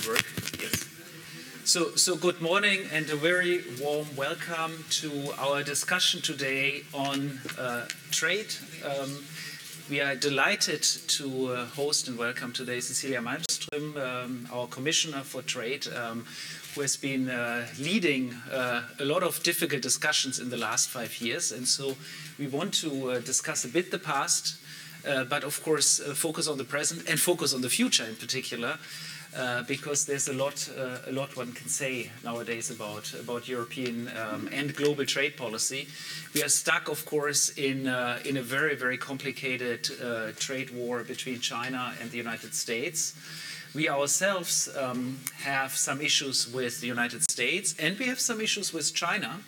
it work? Yes. So, so good morning and a very warm welcome to our discussion today on uh, trade. Um, we are delighted to uh, host and welcome today Cecilia Malmström, um, our Commissioner for Trade, um, who has been uh, leading uh, a lot of difficult discussions in the last five years. And so we want to uh, discuss a bit the past, uh, but of course uh, focus on the present and focus on the future in particular. Uh, because there's a lot, uh, a lot one can say nowadays about about European um, and global trade policy. We are stuck, of course, in uh, in a very very complicated uh, trade war between China and the United States. We ourselves um, have some issues with the United States, and we have some issues with China.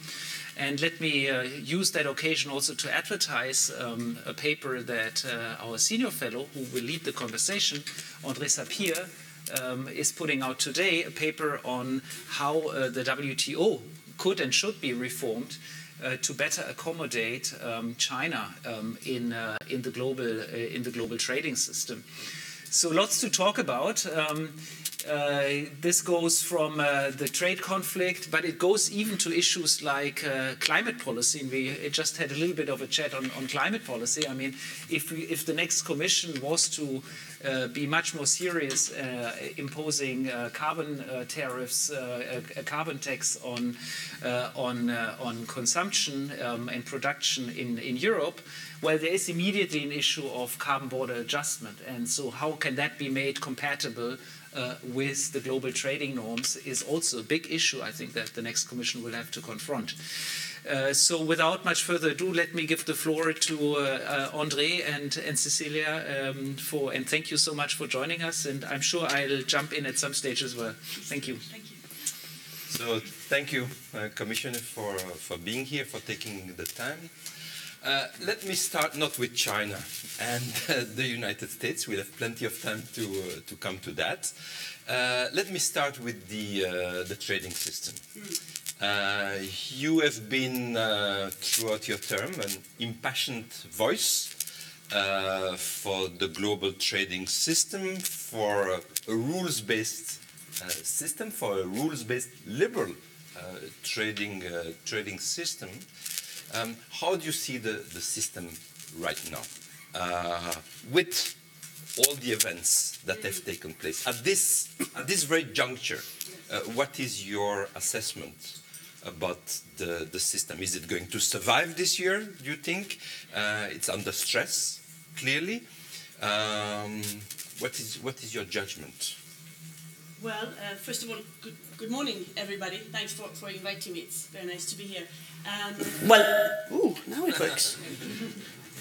And let me uh, use that occasion also to advertise um, a paper that uh, our senior fellow, who will lead the conversation, André Sapir, um, is putting out today, a paper on how uh, the WTO could and should be reformed uh, to better accommodate um, China um, in, uh, in, the global, uh, in the global trading system. So lots to talk about. Um, uh, this goes from uh, the trade conflict, but it goes even to issues like uh, climate policy. And we just had a little bit of a chat on, on climate policy. I mean, if, we, if the next commission was to be much more serious uh, imposing uh, carbon tariffs, a, carbon tax on, on, on consumption um, and production in, in Europe, well, there is immediately an issue of carbon border adjustment. And so, how can that be made compatible uh, with the global trading norms is also a big issue, I think, that the next Commission will have to confront. Uh, so without much further ado, let me give the floor to uh, uh, André and, and Cecilia um, for, and thank you so much for joining us. And I'm sure I'll jump in at some stage as well. Thank you. Thank you. So thank you, uh, Commissioner, for, for being here, for taking the time. Uh, let me start not with China and uh, the United States. We'll have plenty of time to, uh, to come to that. Uh, let me start with the, uh, the trading system. You have been, throughout your term, an impassioned voice for the global trading system, for a, a rules-based system, for a rules-based liberal trading, trading system. Um, how do you see the, the system right now uh, with all the events that have taken place at this at this very juncture? Uh, what is your assessment about the, the system? Is it going to survive this year? Do you think uh, it's under stress? Clearly, um, what is what is your judgment? Well, uh, first of all, good, good morning, everybody. Thanks for, for inviting me. It's very nice to be here. Um, well, ooh, now it works.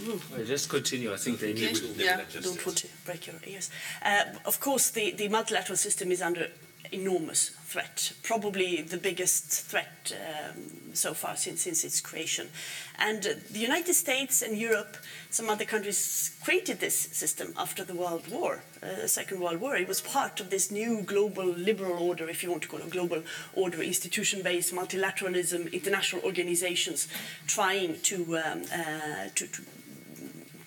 Well, just continue. I think they need. to. Yeah, don't want to break your ears. Uh, of course, the, the multilateral system is under enormous threat, probably the biggest threat um, so far since, since its creation. And uh, the United States and Europe, some other countries created this system after the World War, uh, Second World War. It was part of this new global liberal order, if you want to call it global order, institution-based multilateralism, international organizations trying to, um, uh, to, to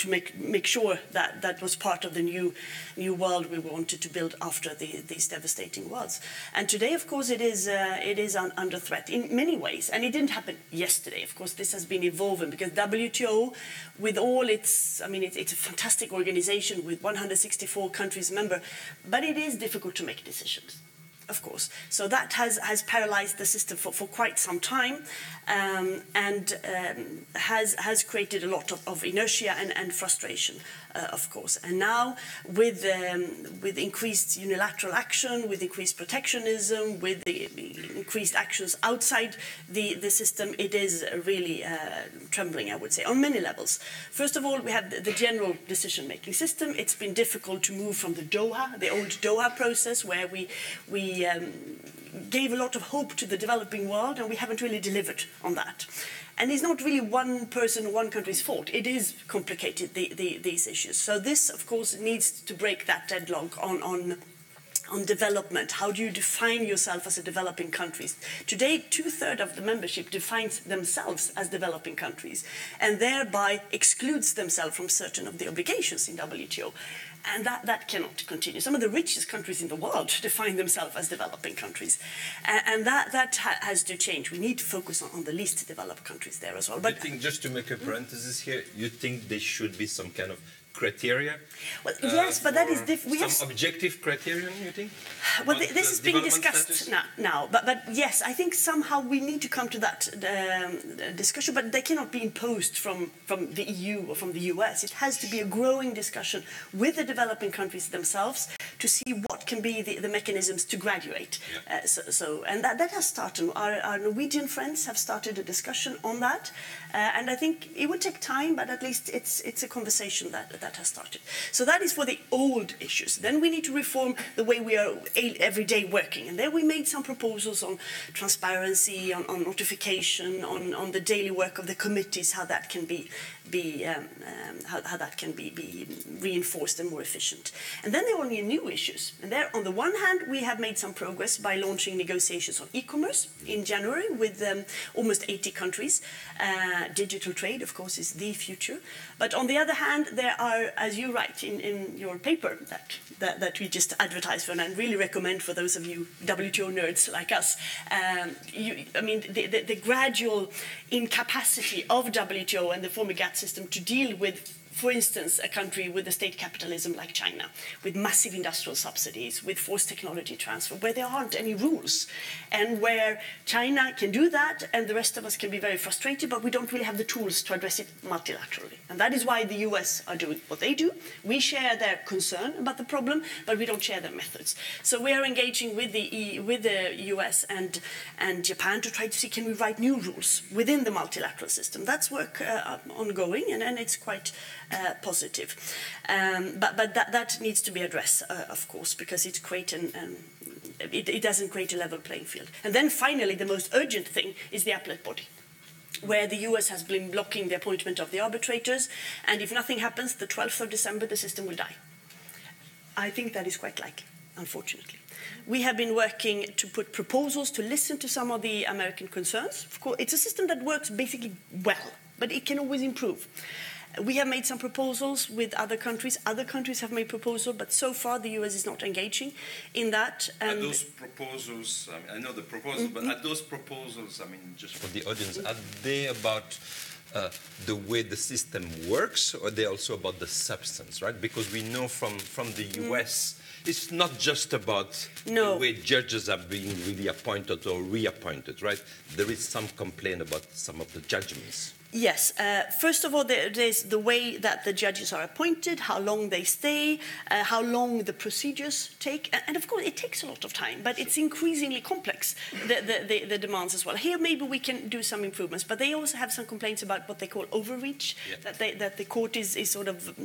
to make make sure that that was part of the new new world we wanted to build after the, these devastating wars. And today, of course, it is uh, it is un, under threat in many ways, and it didn't happen yesterday. Of course, this has been evolving because WTO, with all its, I mean, it, it's a fantastic organization with 164 countries member, but it is difficult to make decisions of course. So that has, has paralyzed the system for, for quite some time um, and um, has, has created a lot of, of inertia and, and frustration, uh, of course. And now, with, um, with increased unilateral action, with increased protectionism, with the increased actions outside the, the system, it is really uh, trembling, I would say, on many levels. First of all, we have the, the general decision making system. It's been difficult to move from the Doha, the old Doha process, where we, we um, gave a lot of hope to the developing world, and we haven't really delivered on that. And it's not really one person, one country's fault. It is complicated, the, the, these issues. So this, of course, needs to break that deadlock on, on on development. How do you define yourself as a developing country? Today, two-thirds of the membership defines themselves as developing countries and thereby excludes themselves from certain of the obligations in WTO. And that, that cannot continue. Some of the richest countries in the world define themselves as developing countries. And, and that, that ha has to change. We need to focus on, on, the least developed countries there as well. But I think, just to make a parenthesis here, you think there should be some kind of criteria? Well, yes, but that is different. We some have objective criterion, you think? Well, the, this is being discussed now, now, But, but yes, I think somehow we need to come to that um, discussion, but they cannot be imposed from, from the EU or from the US. It has to be a growing discussion with the developing countries themselves to see what can be the, the mechanisms to graduate. Yeah. Uh, so, so, and that, that has started. Our, our Norwegian friends have started a discussion on that. Uh, and I think it would take time, but at least it's, it's a conversation that, that has started. So that is for the old issues. Then we need to reform the way we are every day working. And there we made some proposals on transparency, on, on notification, on, on the daily work of the committees, how that can be be um, um, how, how, that can be, be reinforced and more efficient. And then there are new issues. And there, on the one hand, we have made some progress by launching negotiations on e-commerce in January with um, almost 80 countries. Uh, digital trade, of course, is the future. But on the other hand, there are, as you write in, in your paper that, that, that we just advertised for, and I really recommend for those of you WTO nerds like us, um, you, I mean, the, the, the gradual incapacity of WTO and the former GATT system to deal with for instance, a country with a state capitalism like China, with massive industrial subsidies, with forced technology transfer, where there aren't any rules, and where China can do that, and the rest of us can be very frustrated, but we don't really have the tools to address it multilaterally. And that is why the US are doing what they do. We share their concern about the problem, but we don't share their methods. So we are engaging with the, e with the US and, and Japan to try to see can we write new rules within the multilateral system. That's work uh, ongoing, and, and it's quite uh, positive. Um, but but that, that needs to be addressed, uh, of course, because it, create an, um, it, it doesn't create a level playing field. And then finally, the most urgent thing is the appellate body where the US has been blocking the appointment of the arbitrators, and if nothing happens, the 12th of December, the system will die. I think that is quite likely, unfortunately. We have been working to put proposals to listen to some of the American concerns. Of course, it's a system that works basically well, but it can always improve. We have made some proposals with other countries. Other countries have made proposals, but so far the US is not engaging in that. And are those proposals, I, mean, I know the proposals, mm -hmm. but are those proposals, I mean, just for the audience, are they about uh, the way the system works, or are they also about the substance, right? Because we know from, from the US, mm. it's not just about no. the way judges are being really appointed or reappointed, right? There is some complaint about some of the judgments. Yes. Uh, first of all, there, there's the way that the judges are appointed, how long they stay, uh, how long the procedures take. And, of course, it takes a lot of time, but it's increasingly complex, the, the, the, the, demands as well. Here, maybe we can do some improvements, but they also have some complaints about what they call overreach, yeah. that, they, that the court is, is sort of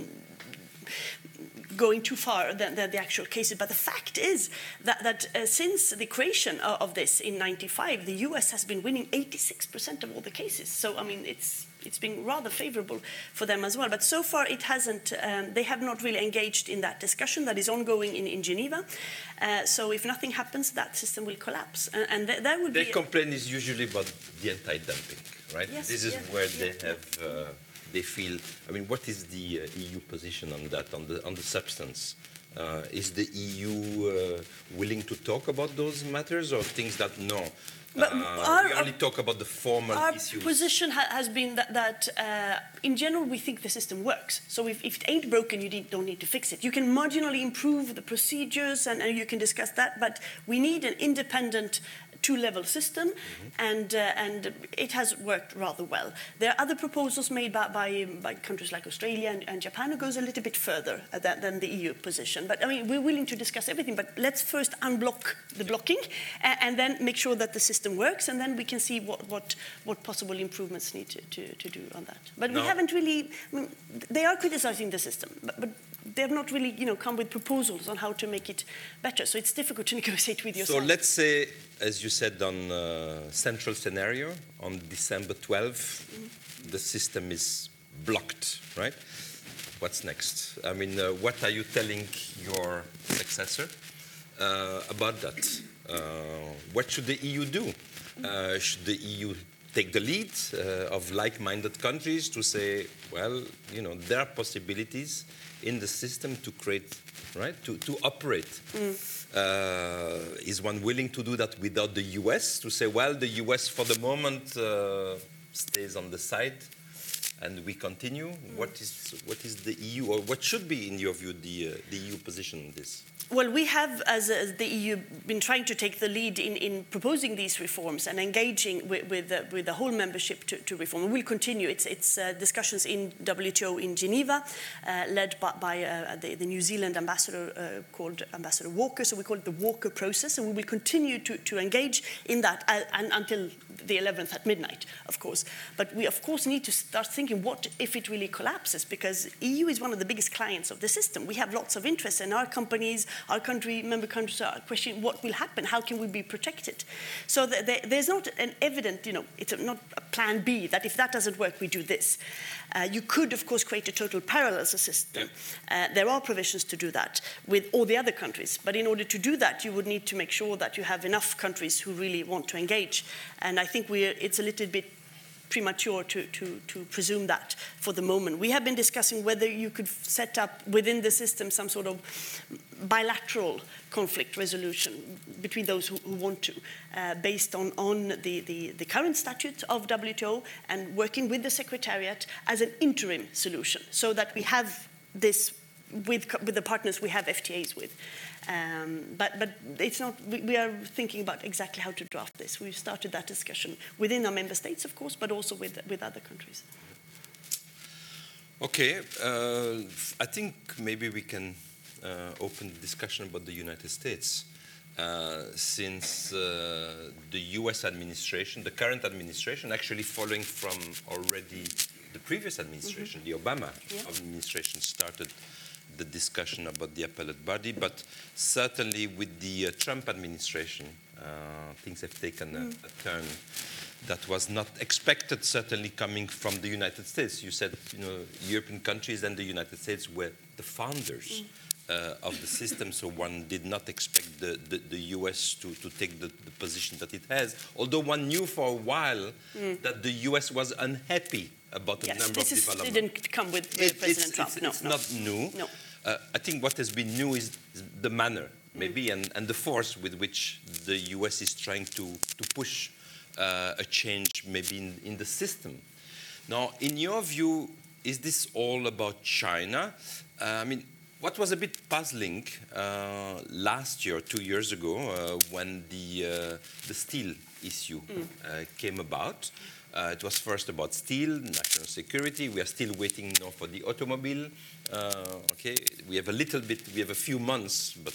going too far than, than, the actual cases. But the fact is that, that uh, since the creation of, of, this in 95, the US has been winning 86% of all the cases. So, I mean, it's it's been rather favorable for them as well. But so far, it hasn't. Um, they have not really engaged in that discussion that is ongoing in, in Geneva. Uh, so if nothing happens, that system will collapse, and, and th that would Their be. Their complaint is usually about the anti-dumping, right? Yes, this is yeah, where yeah, they have. Uh, they feel. I mean, what is the uh, EU position on that, on the on the substance? Uh, is the EU uh, willing to talk about those matters or things that no? But uh, our, we only talk about the formal our issues. position ha has been that, that uh, in general, we think the system works. So if, if it ain't broken, you don't need to fix it. You can marginally improve the procedures and, and you can discuss that, but we need an independent two-level system, mm -hmm. and, uh, and it has worked rather well. There are other proposals made by, by, by countries like Australia and, and, Japan who goes a little bit further than, than, the EU position. But I mean, we're willing to discuss everything, but let's first unblock the blocking and, and then make sure that the system works, and then we can see what, what, what possible improvements need to, to, to do on that. But no. we haven't really, I mean, they are criticizing the system, but, but they have not really, you know, come with proposals on how to make it better. So it's difficult to negotiate with yourself. So let's say, as you said, on uh, central scenario, on December 12th, mm. the system is blocked, right? What's next? I mean, uh, what are you telling your successor uh, about that? Uh, what should the EU do? Uh, should the EU take the lead uh, of like-minded countries to say, well, you know, there are possibilities in the system to create, right, to, to operate. Mm. Uh, is one willing to do that without the US? To say, well, the US for the moment uh, stays on the side and we continue. Mm. What is what is the EU or what should be, in your view, the uh, the EU position on this? Well, we have, as, the EU, been trying to take the lead in, in proposing these reforms and engaging with, with, uh, with the whole membership to, to reform. We'll continue. It's, it's uh, discussions in WTO in Geneva, uh, led by, by uh, the, the, New Zealand ambassador uh, called Ambassador Walker. So we call it the Walker process, and we will continue to, to engage in that uh, and, until the 11th at midnight, of course. But we, of course, need to start thinking what if it really collapses, because EU is one of the biggest clients of the system. We have lots of interest, and our companies, our country, member countries are questioning what will happen, how can we be protected? So th th there's not an evident, you know, it's not a plan B that if that doesn't work, we do this. Uh, you could, of course, create a total parallel system. Uh, there are provisions to do that with all the other countries, but in order to do that, you would need to make sure that you have enough countries who really want to engage. And I think it's a little bit premature to, to, to presume that for the moment. We have been discussing whether you could set up within the system some sort of bilateral conflict resolution between those who, who want to, uh, based on, on the, the, the, current statute of WTO and working with the Secretariat as an interim solution so that we have this with, with the partners we have FTAs with. Um, but, but it's not, we, we, are thinking about exactly how to draft this. We've started that discussion within our member states, of course, but also with, with other countries. Okay, uh, I think maybe we can uh, open the discussion about the United States. Uh, since uh, the US administration, the current administration, actually following from already the previous administration, mm -hmm. the Obama yeah. administration started the discussion about the appellate body, but certainly with the uh, Trump administration, uh, things have taken a, mm. a, turn that was not expected, certainly coming from the United States. You said, you know, European countries and the United States were the founders. Mm. Uh, of the system, so one did not expect the, the, the US to, to take the, the, position that it has, although one knew for a while mm. that the US was unhappy about the yes, number of developments. This didn't come with, with it, President it's, Trump. It's, no, it's no. not new. No. Uh, I think what has been new is the manner, maybe, mm. and, and the force with which the US is trying to, to push uh, a change, maybe in, in the system. Now, in your view, is this all about China? Uh, I mean, what was a bit puzzling uh, last year, two years ago, uh, when the, uh, the steel issue mm. Uh, came about, uh, it was first about steel, national security. We are still waiting now for the automobile. Uh, okay, we have a little bit, we have a few months, but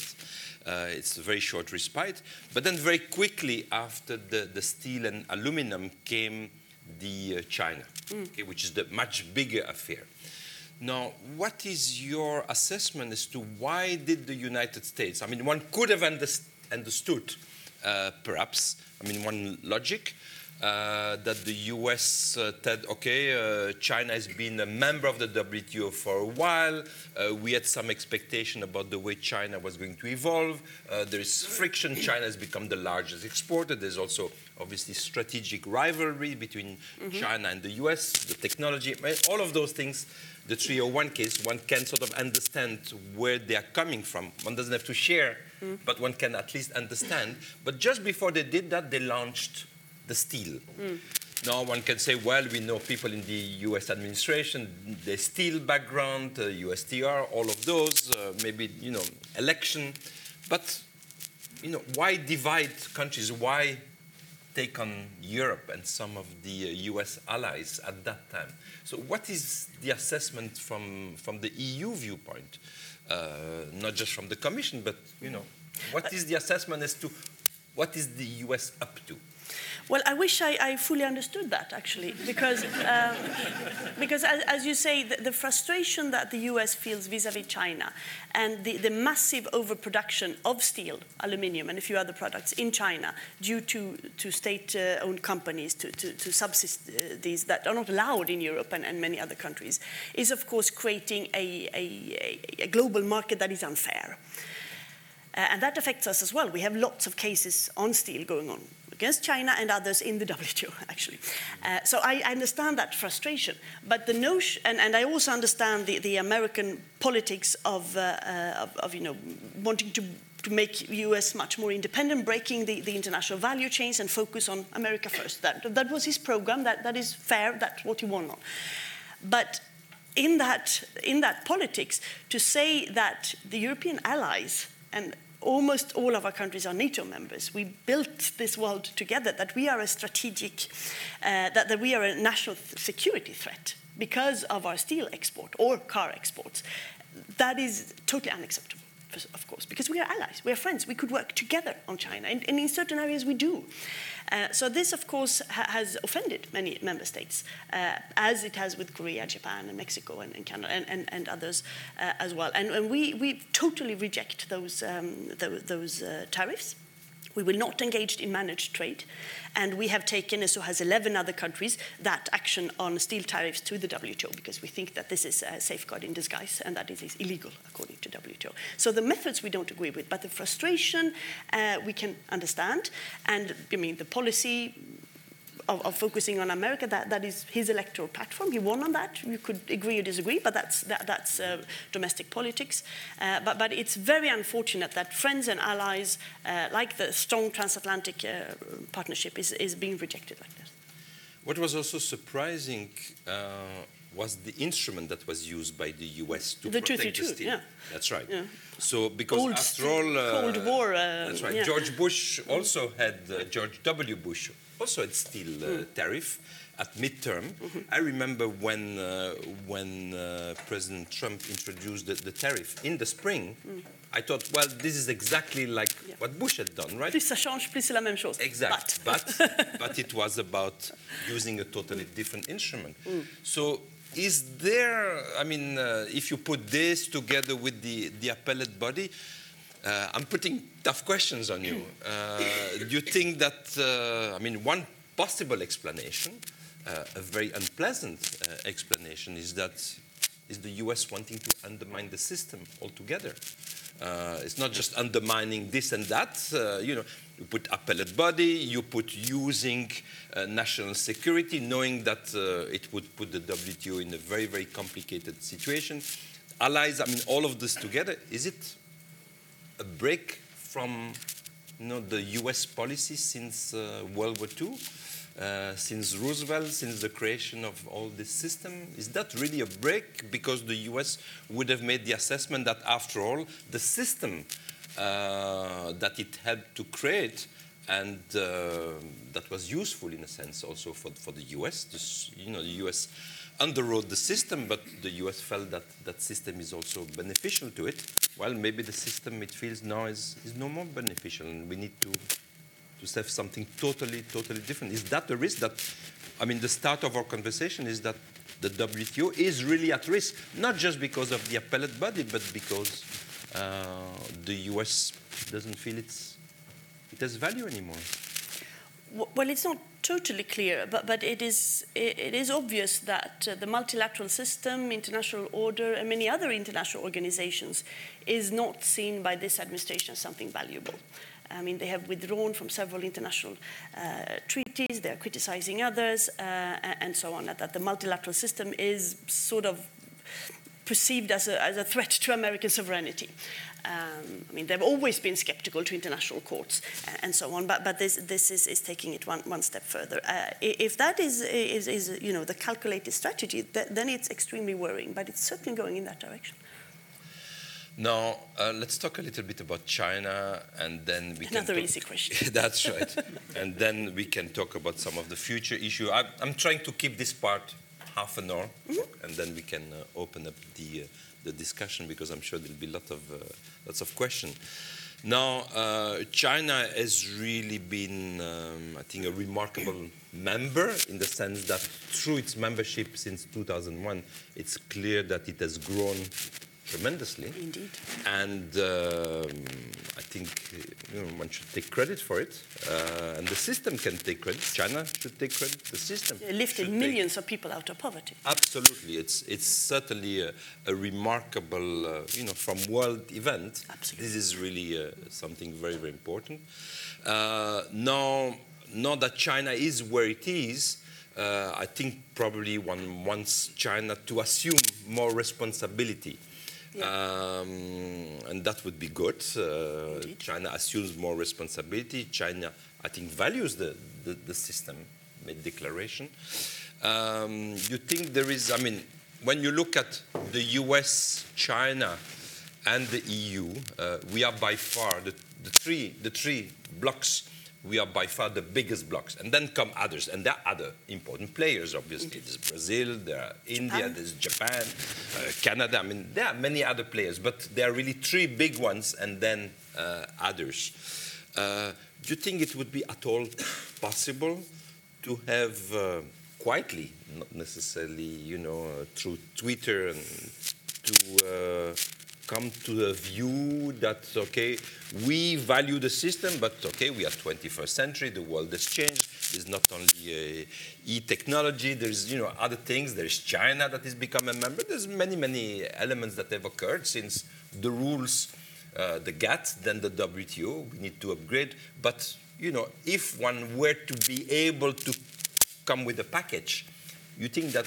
uh, it's a very short respite. But then very quickly after the, the steel and aluminum came the uh, China, mm. okay, which is the much bigger affair. Now, what is your assessment as to why did the United States? I mean, one could have understood, uh, perhaps. I mean, one logic uh, that the US uh, said, okay, uh, China has been a member of the WTO for a while. Uh, we had some expectation about the way China was going to evolve. Uh, there is friction. China has become the largest exporter. There's also obviously strategic rivalry between mm-hmm. China and the US, the technology, all of those things. The 301 case, one can sort of understand where they are coming from. One doesn't have to share, mm. but one can at least understand. But just before they did that, they launched the steel. Mm. Now one can say, well, we know people in the U.S. administration, the steel background, uh, USTR, all of those, uh, maybe you know, election, but you know, why divide countries? Why take on Europe and some of the uh, U.S. allies at that time? So, what is the assessment from from the EU viewpoint, uh, not just from the Commission, but you know, what is the assessment as to what is the U.S. up to? Well, I wish I, I fully understood that actually, because um, because as, as, you say, the, the, frustration that the U.S. feels vis-à-vis China and the, the massive overproduction of steel, aluminium, and a few other products in China due to to state-owned companies to to, to subsidies that are not allowed in Europe and, and many other countries, is of course creating a, a, a global market that is unfair. Uh, and that affects us as well. We have lots of cases on steel going on against China and others in the WTO, actually. Uh, so I, understand that frustration. But the notion, and, and I also understand the, the American politics of, uh, uh, of, of, you know, wanting to to make US much more independent, breaking the, the international value chains and focus on America first. That, that was his program, that, that is fair, that's what he won on. But in that, in that politics, to say that the European allies, and almost all of our countries are NATO members. We built this world together, that we are a strategic, uh, that, that we are a national security threat because of our steel export or car exports. That is totally unacceptable of course, because we are allies, we are friends, we could work together on China, and, and in certain areas we do. Uh, so this, of course, ha has offended many member states, uh, as it has with Korea, Japan, and Mexico, and, and Canada, and, and, and others uh, as well. And, and, we, we totally reject those, um, those, those uh, tariffs. We will not engage in managed trade. And we have taken, as so has 11 other countries, that action on steel tariffs to the WTO because we think that this is a safeguard in disguise and that it is illegal according to WTO. So the methods we don't agree with, but the frustration uh, we can understand. And I mean, the policy of, of, focusing on America, that, that is his electoral platform. He won on that. You could agree or disagree, but that's, that, that's uh, domestic politics. Uh, but, but it's very unfortunate that friends and allies, uh, like the strong transatlantic uh, partnership, is, is being rejected like this. What was also surprising uh, was the instrument that was used by the US to the protect the steel. Yeah. That's right. Yeah. So because Cold after all, uh, Cold War. that's right. Yeah. George Bush also had George W. Bush also had steel uh, mm. tariff at midterm. Mm -hmm. I remember when, uh, when uh, President Trump introduced the, the, tariff in the spring, mm. I thought, well, this is exactly like yeah. what Bush had done, right? Plus ça change, plus c'est la même chose. Exactly. But. but, but it was about using a totally different instrument. Mm. So is there, I mean, uh, if you put this together with the, the appellate body, uh, I'm putting tough questions on you. Uh, do you think that, uh, I mean, one possible explanation, uh, a very unpleasant uh, explanation, is that is the US wanting to undermine the system altogether? Uh, it's not just undermining this and that. you know, you put appellate body, you put using national security, knowing that it would put the WTO in a very, very complicated situation. Allies, I mean, all of this together, is it a break from you know, the US policy since uh, World War II, uh, since Roosevelt, since the creation of all this system? Is that really a break? Because the US would have made the assessment that, after all, the system uh, that it helped to create and uh, that was useful in a sense also for, for the US. This, you know, the US underwrote the system, but the US felt that that system is also beneficial to it. Well, maybe the system it feels now is, is no more beneficial, and we need to to have something totally, totally different. Is that the risk that, I mean, the start of our conversation is that the WTO is really at risk, not just because of the appellate body, but because uh, the US doesn't feel it's, it has value anymore. Well, it's not totally clear, but, but it, is, it is obvious that uh, the multilateral system, international order, and many other international organizations is not seen by this administration as something valuable. I mean, they have withdrawn from several international uh, treaties, they are criticizing others, uh, and so on, that the multilateral system is sort of perceived as a, as a threat to American sovereignty. Um, I mean, they've always been skeptical to international courts and, and so on, but, but this, this is, is taking it one, one step further. Uh, if that is, is, is, you know, the calculated strategy, th then it's extremely worrying, but it's certainly going in that direction. Now, uh, let's talk a little bit about China, and then we Another can. Another easy question. that's right. and then we can talk about some of the future issue. I, am trying to keep this part half an hour, mm -hmm. and then we can uh, open up the uh, the discussion because I'm sure there'll be lot of, uh, lots of questions. Now, uh, China has really been, um, I think, a remarkable member in the sense that through its membership since 2001, it's clear that it has grown tremendously. Indeed. And um, I think you know, one should take credit for it. Uh, and the system can take credit. China should take credit. The system They lifted millions of people out of poverty. Absolutely, it's it's certainly a, a remarkable, uh, you know, from world event. Absolutely. This is really uh, something very very important. Uh, now, now that China is where it is, uh, I think probably one wants China to assume more responsibility. Um, and that would be good. Uh, China assumes more responsibility. China, I think, values the, the, the system, made declaration. Um, you think there is, I mean, when you look at the US, China, and the EU, uh, we are by far the, the three the three blocks. We are by far the biggest blocks, and then come others, and there are other important players. Obviously, there's Brazil, there are India, there's Japan, uh, Canada. I mean, there are many other players, but there are really three big ones, and then uh, others. Uh, do you think it would be at all possible to have uh, quietly, not necessarily, you know, uh, through Twitter and to uh, come to a view that okay we value the system but okay we are 21st century the world has changed it's not only uh, e-technology there's you know other things there's china that has become a member there's many many elements that have occurred since the rules uh, the GATT, then the WTO. We need to upgrade. But you know, if one were to be able to come with a package, you think that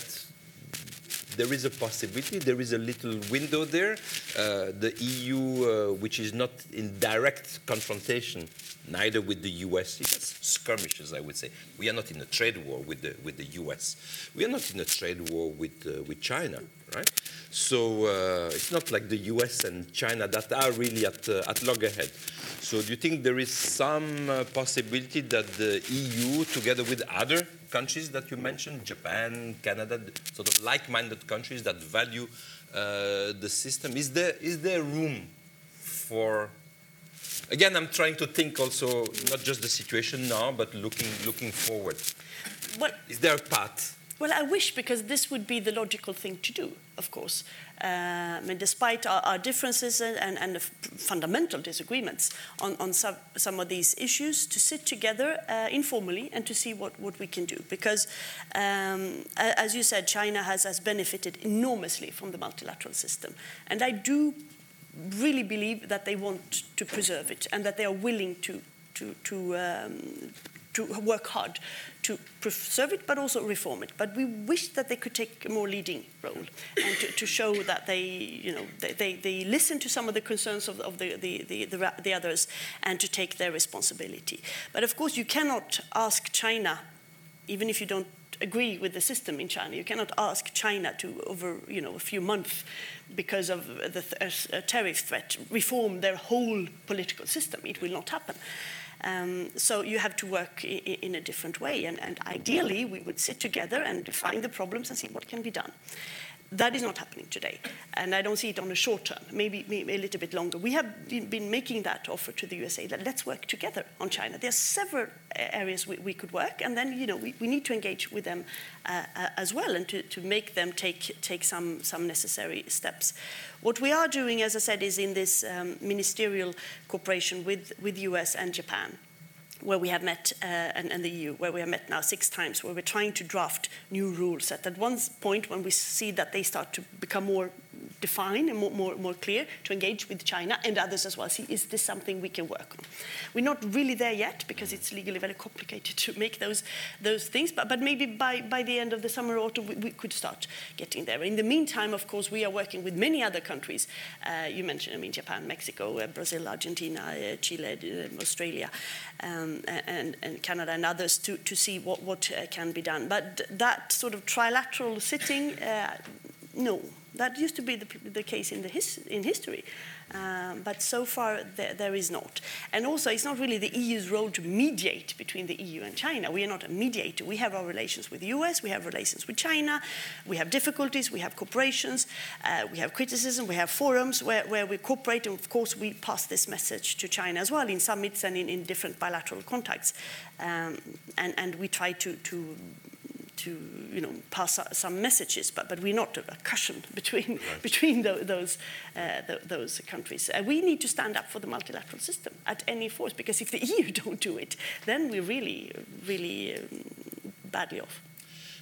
there is a possibility, there is a little window there. Uh, the EU, uh, which is not in direct confrontation, neither with the US, it's skirmishes, I would say. We are not in a trade war with the, with the US. We are not in a trade war with, uh, with China, right? So uh, it's not like the US and China that are really at, uh, at loggerhead. So do you think there is some uh, possibility that the EU, together with other countries that you mentioned, Japan, Canada, sort of like-minded countries that value uh, the system, is there is there room for? Again, I'm trying to think also not just the situation now, but looking looking forward. Well, Is there a path? Well, I wish because this would be the logical thing to do, of course. Uh, I mean, despite our, our differences and, and, and fundamental disagreements on, on some, some of these issues, to sit together uh, informally and to see what, what we can do. Because, um, as you said, China has, has benefited enormously from the multilateral system. And I do really believe that they want to preserve it and that they are willing to, to, to, um, to work hard to preserve it but also reform it. But we wish that they could take a more leading role and to, to show that they, you know, they, they, they listen to some of the concerns of, of the, the, the, the, the others and to take their responsibility. But of course, you cannot ask China, even if you don't agree with the system in China. You cannot ask China to, over you know, a few months, because of the th- tariff threat, reform their whole political system. It will not happen. Um, so you have to work in a different way, and, and ideally we would sit together and define the problems and see what can be done. That is not happening today, and I don't see it on the short term, maybe, maybe a little bit longer. We have been making that offer to the USA that let's work together on China. There are several uh, areas we, we could work, and then you know we, we need to engage with them uh, uh, as well and to, to make them take, take some, some necessary steps. What we are doing, as I said, is in this um, ministerial cooperation with, with US and Japan where we have met, uh, and, and the EU, where we have met now six times, where we're trying to draft new rules. At, at one point, when we see that they start to become more defined and more, more, more clear, to engage with China and others as well, see, is this something we can work on? We're not really there yet, because it's legally very complicated to make those, those things, but, but maybe by, by the end of the summer or autumn, we, we could start getting there. In the meantime, of course, we are working with many other countries. Uh, you mentioned, I mean, Japan, Mexico, uh, Brazil, Argentina, uh, Chile, uh, Australia, um, and, and Canada and others to, to see what, what uh, can be done. But that sort of trilateral sitting, uh, no, that used to be the, the case in, the his, in history. Um, but so far, there, there is not. And also, it's not really the EU's role to mediate between the EU and China. We are not a mediator. We have our relations with the US, we have relations with China, we have difficulties, we have cooperations, uh, we have criticism, we have forums where, where we cooperate, and of course, we pass this message to China as well in summits and in, in different bilateral contacts. Um, and, and we try to, to to you know pass some messages, but, but we're not a cushion between right. between the, those uh, the, those countries. Uh, we need to stand up for the multilateral system at any force because if the EU don't do it, then we're really really um, badly off.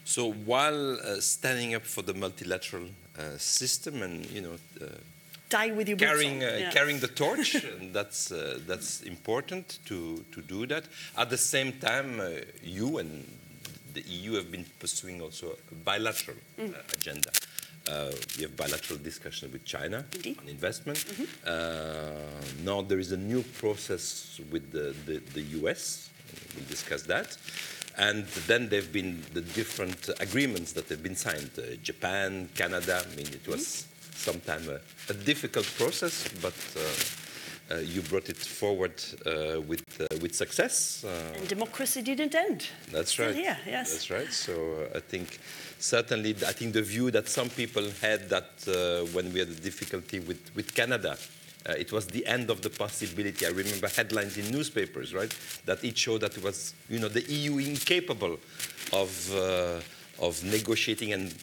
So while uh, standing up for the multilateral uh, system and you know uh, die with your carrying uh, yeah. carrying the torch. that's uh, that's important to to do that. At the same time, uh, you and the EU have been pursuing also a bilateral mm. agenda. Uh, we have bilateral discussion with China Indeed. on investment. Mm -hmm. uh, now there is a new process with the, the, the, US. We'll discuss that. And then there have been the different agreements that have been signed. Uh, Japan, Canada. I mean, it was mm -hmm sometimes a, a, difficult process, but uh, uh, you brought it forward uh, with with success. and democracy didn't end. That's right. Yeah, yes. That's right. So I think certainly I think the view that some people had that when we had a difficulty with with Canada. Uh, it was the end of the possibility. I remember headlines in newspapers, right, that it showed that it was, you know, the EU incapable of uh, of negotiating and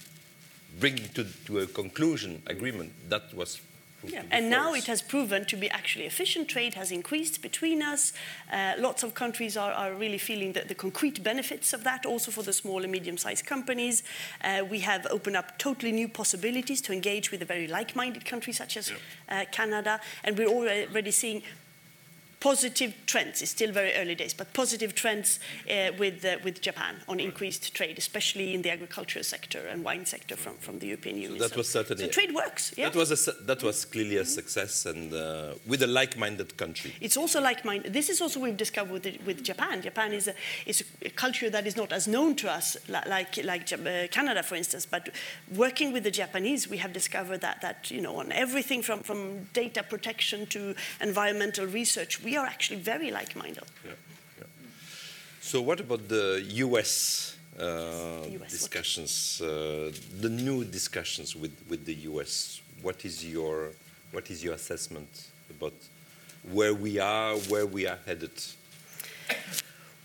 bringing to, to a conclusion agreement that was yeah. And now it has proven to be actually efficient. Trade has increased between us. Uh, lots of countries are, are really feeling the, the, concrete benefits of that, also for the small and medium sized companies. Uh, we have opened up totally new possibilities to engage with a very like minded country such as yeah. uh, Canada. And we're already seeing positive trends. It's still very early days, but positive trends uh, with, uh, with Japan on increased trade, especially in the agricultural sector and wine sector from, from the European Union. So that was certainly so trade works. Yeah? That was a, that was clearly a success, and uh, with a like-minded country. It's also like-minded. This is also we've discovered with, with Japan. Japan is a, is a culture that is not as known to us like like uh, Canada, for instance. But working with the Japanese, we have discovered that that you know on everything from from data protection to environmental research, we we are actually very like-minded. Yeah, yeah. So what about the US, uh, US discussions, uh, the new discussions with, with the US? What is your what is your assessment about where we are, where we are headed?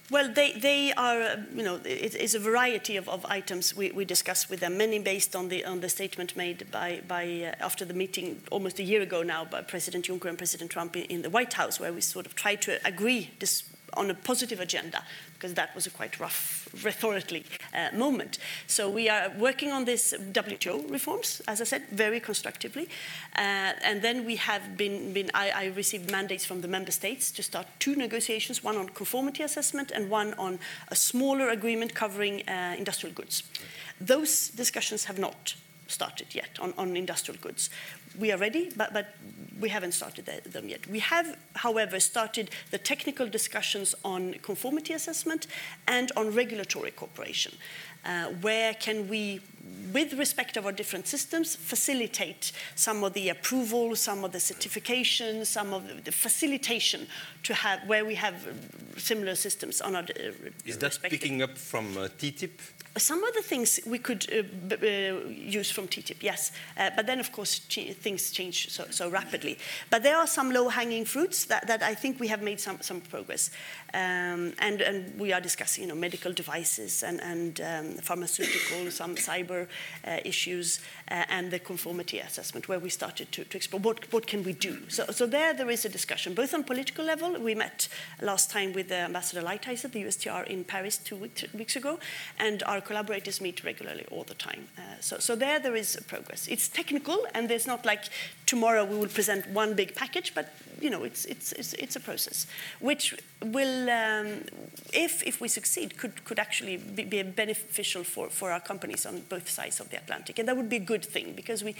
Well, they, they are, you know, it is a variety of, of items we, we discuss with them, many based on the, on the statement made by, by uh, after the meeting almost a year ago now by President Juncker and President Trump in, in the White House, where we sort of tried to agree this on a positive agenda because that was a quite rough rhetorically uh, moment. So we are working on this WTO reforms, as I said, very constructively. Uh, and then we have been, been I, I, received mandates from the member states to start two negotiations, one on conformity assessment and one on a smaller agreement covering uh, industrial goods. Those discussions have not started yet on, on industrial goods. We are ready, but, but we haven't started them yet. We have, however, started the technical discussions on conformity assessment and on regulatory cooperation. Uh, where can we, with respect of our different systems, facilitate some of the approval, some of the certification, some of the facilitation to have where we have similar systems on our. Uh, Is that picking up from uh, TTIP? Some of the things we could uh, uh, use from TTIP, yes. Uh, but then, of course, ch things change so, so, rapidly. But there are some low-hanging fruits that, that, I think we have made some, some progress. Um, and, and, we are discussing, you know, medical devices and, and um, pharmaceutical, some cyber uh, issues, uh, and the conformity assessment, where we started to, to explore what, what can we do. So, so there, there is a discussion, both on political level. We met last time with Ambassador Lighthizer, the USTR, in Paris two week, weeks ago, and our collaborators meet regularly all the time. Uh, so, so there, there is progress. It's technical, and there's not like tomorrow we will present one big package, but you know, it's, it's, it's, it's a process, which will, um, if, we succeed, could, could actually be, be, beneficial for, our companies on both sides of the Atlantic. And that would be a good thing, because we,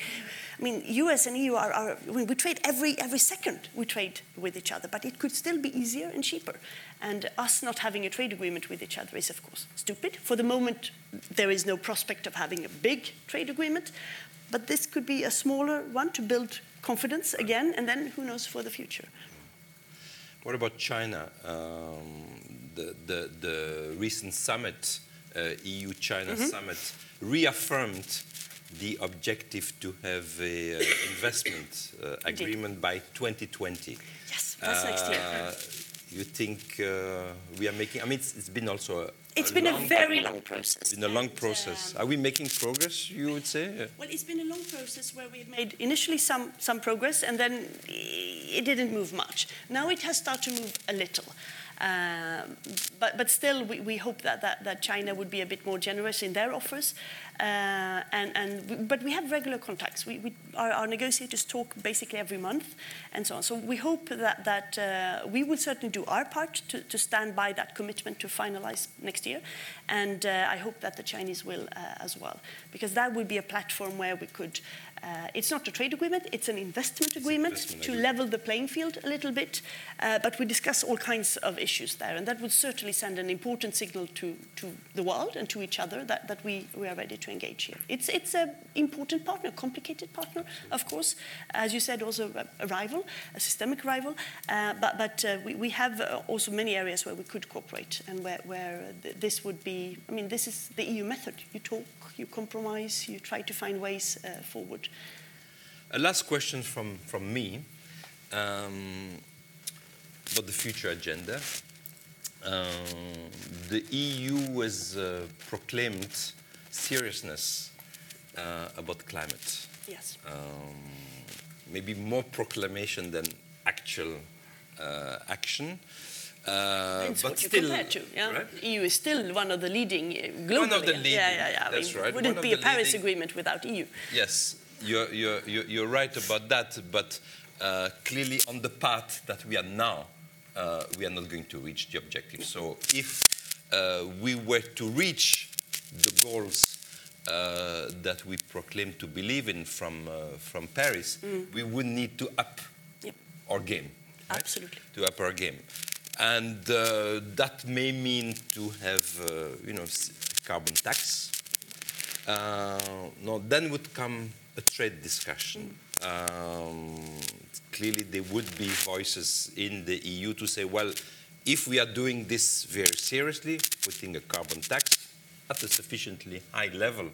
I mean, US and EU are, we trade every, every second, we trade with each other, but it could still be easier and cheaper. And us not having a trade agreement with each other is, of course, stupid. For the moment, there is no prospect of having a big trade agreement, but this could be a smaller one to build confidence again, and then who knows for the future. What about China? Um, the, the, the, recent summit, uh, EU China mm -hmm. summit, reaffirmed the objective to have an uh, investment uh, agreement by 2020. Yes, that's next year. You think uh, we are making, I mean, it's, it's been also a, It's a been a very long process. Been a long And, process. um, Are we making progress? You would say? Well, it's been a long process where we've made initially some, some progress and then it didn't move much. Now it has started to move a little. Um, but, but still, we, we hope that, that, that China would be a bit more generous in their offers. Uh, and, and we, but we have regular contacts. We, we, our, our negotiators talk basically every month and so on. So we hope that, that uh, we will certainly do our part to, to stand by that commitment to finalize next year. And uh, I hope that the Chinese will uh, as well, because that would be a platform where we could. Uh, it's not a trade agreement, it's an investment agreement investment to level the playing field a little bit. Uh, but we discuss all kinds of issues there, and that would certainly send an important signal to, to the world and to each other that, that we, we are ready to engage here. It's, it's an important partner, a complicated partner, of course. As you said, also a, rival, a systemic rival. Uh, but but uh, we, we have uh, also many areas where we could cooperate and where, where th- this would be, I mean, this is the EU method. You talk, you compromise, you try to find ways uh, forward. A last question from, from me um, about the future agenda. Um, the EU has uh, proclaimed seriousness uh, about climate. Yes. Um, maybe more proclamation than actual uh, action. Uh, but what you still, compare to. Yeah? right? EU is still one of the leading uh, globally. One of the leading, yeah, yeah. I that's mean, right, Wouldn't one be a Paris leading- Agreement without EU. Yes, you're, you're, you're you're right about that, but uh, clearly on the path that we are now, uh, we are not going to reach the objective. So if uh, we were to reach the goals uh, that we proclaim to believe in from, uh, from Paris, we would need to up Yep. our game. right? Absolutely. To up our game. And uh, that may mean to have, uh, you know, carbon tax, uh, no, then would come a trade discussion. Um, clearly, there would be voices in the EU to say, well, if we are doing this very seriously, putting a carbon tax at a sufficiently high level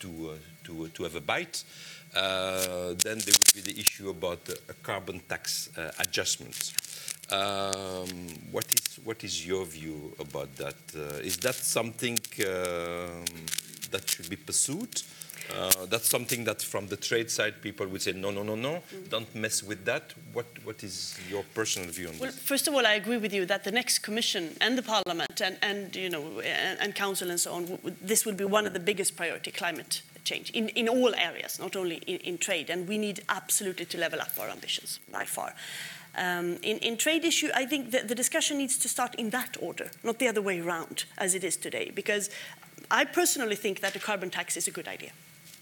to, uh, to, to have a bite, uh, then there would be the issue about a, a carbon tax uh, adjustment. Um, what is what is your view about that? Uh, is that something um, that should be pursued? Uh, that's something that from the trade side people would say no no no no don't mess with that. What what is your personal view on this? Well, first of all, I agree with you that the next Commission and the Parliament and, and you know and, and Council and so on, this will be one of the biggest priority climate change in, in all areas, not only in, in trade. And we need absolutely to level up our ambitions by far. Um, in, in trade issue, I think that the discussion needs to start in that order, not the other way around as it is today, because I personally think that a carbon tax is a good idea.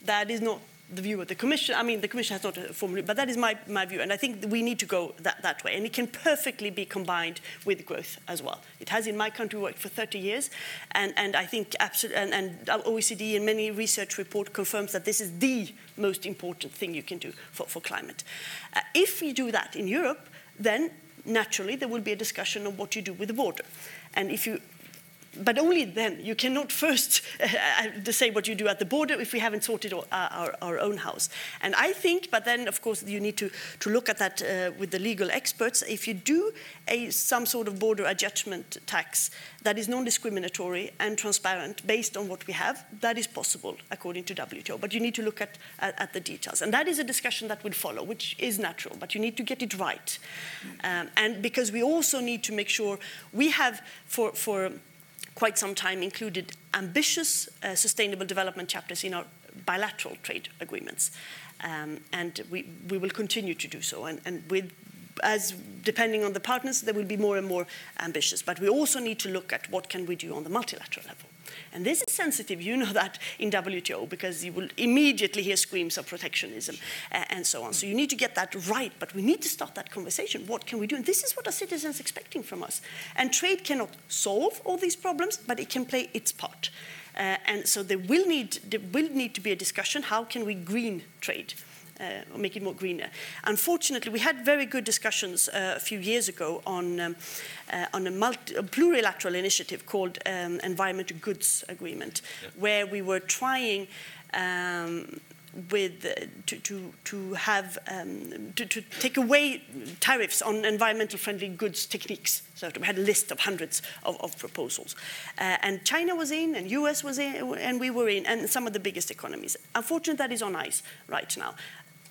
That is not the view of the Commission. I mean, the Commission has not formally, but that is my, my view. And I think we need to go that, that way. And it can perfectly be combined with growth as well. It has in my country worked for 30 years. And, and I think absolutely, and, and OECD and many research report confirms that this is the most important thing you can do for, for climate. Uh, if we do that in Europe, then naturally there will be a discussion on what you do with the border. And if you but only then. You cannot first uh, say what you do at the border if we haven't sorted our, our, our own house. And I think, but then of course you need to, to look at that uh, with the legal experts. If you do a, some sort of border adjustment tax that is non-discriminatory and transparent based on what we have, that is possible according to WTO. But you need to look at, at, at the details. And that is a discussion that will follow, which is natural, but you need to get it right. Um, and because we also need to make sure we have for, for quite some time included ambitious uh, sustainable development chapters in our bilateral trade agreements. Um, and we, we will continue to do so. And, and with, as depending on the partners, there will be more and more ambitious. But we also need to look at what can we do on the multilateral level. And this is sensitive, you know that in WTO, because you will immediately hear screams of protectionism uh, and so on. So you need to get that right, but we need to start that conversation. What can we do? And this is what our citizens are expecting from us. And trade cannot solve all these problems, but it can play its part. Uh, and so there will, need, there will need to be a discussion, how can we green trade? Uh, or make it more greener. Unfortunately, we had very good discussions uh, a few years ago on, um, uh, on a, multi, a plurilateral initiative called um, Environmental Goods Agreement, Yeah. where we were trying um, with uh, to, to, to have um, to, to take away tariffs on environmental friendly goods techniques. So we had a list of hundreds of, of proposals. Uh, and China was in, and US was in, and we were in, and some of the biggest economies. Unfortunately, that is on ice right now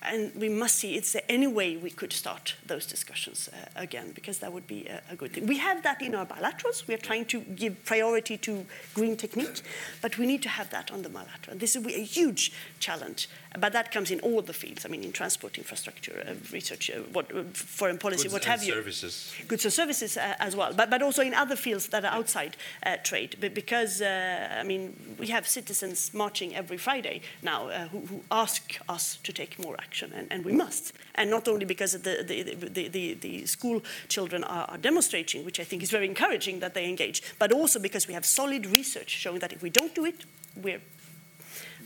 and we must see is there any way we could start those discussions uh, again? Because that would be a, a, good thing. We have that in our bilaterals. We are trying to give priority to green technique but we need to have that on the bilateral this will be a huge challenge but that comes in all the fields. I mean in transport infrastructure uh, research uh, what uh, foreign policy goods what have you. services. Goods and services uh, as well. But, but also in other fields that are outside uh, trade. But because i mean we have citizens marching every friday now who, who ask us to take more action action, and, and we must. And not only because the, the, the, the, the school children are, are demonstrating, which I think is very encouraging that they engage, but also because we have solid research showing that if we don't do it, we're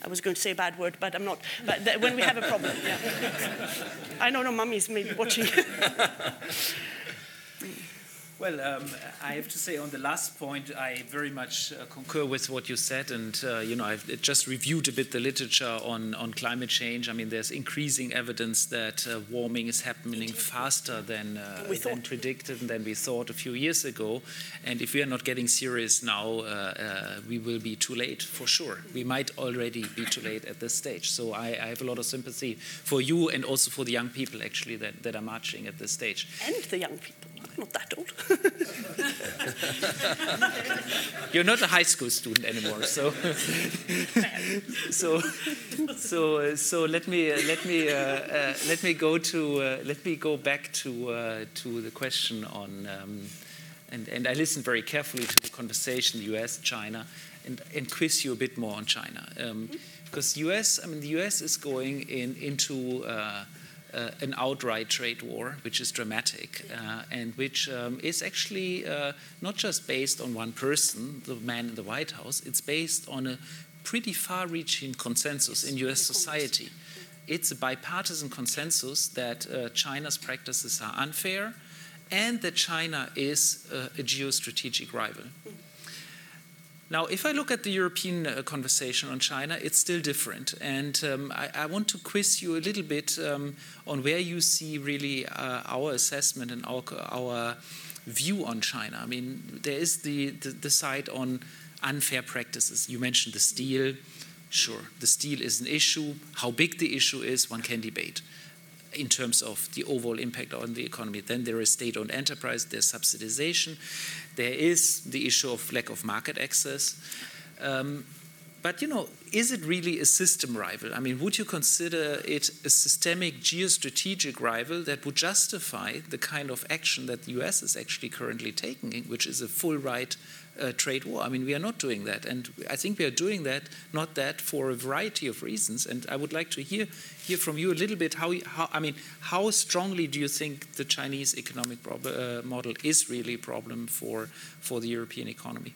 I was going to say a bad word, but I'm not. But when we have a problem, yeah. I know no mummies maybe watching. Well, um, I have to say on the last point, I very much uh, concur with what you said, and uh, you know I've just reviewed a bit the literature on on climate change. I mean, there's increasing evidence that uh, warming is happening faster than uh, than predicted and than we thought a few years ago. And if we are not getting serious now, uh, uh, we will be too late for sure. We might already be too late at this stage. So I, I have a lot of sympathy for you and also for the young people actually that, that are marching at this stage. And the young people not that old. You're not a high school student anymore, so so so so let me uh, let me uh, uh, let me go to uh, let me go back to uh, to the question on. Um, and, and I listened very carefully to the conversation, the U.S., China, and, and quiz you a bit more on China, um, because U.S. I mean the U.S. is going in into uh, uh, an outright trade war, which is dramatic uh, and which um, is actually uh, not just based on one person, the man in the White House, it's based on a pretty far reaching consensus in US society. It's a bipartisan consensus that uh, China's practices are unfair and that China is uh, a geostrategic rival. Now, if I look at the European uh, conversation on China, it's still different. And um, I, I, want to quiz you a little bit um, on where you see really uh, our assessment and our, our view on China. I mean, there is the, the, the side on unfair practices. You mentioned the steel. Sure, the steel is an issue. How big the issue is, one can debate in terms of the overall impact on the economy. Then there is state owned enterprise, there's subsidization, there is the issue of lack of market access. Um, but you know, is it really a system rival? I mean, would you consider it a systemic geostrategic rival that would justify the kind of action that the US is actually currently taking, which is a full right uh, trade war. I mean, we are not doing that, and I think we are doing that not that for a variety of reasons. And I would like to hear hear from you a little bit how, how I mean, how strongly do you think the Chinese economic uh, model is really a problem for for the European economy?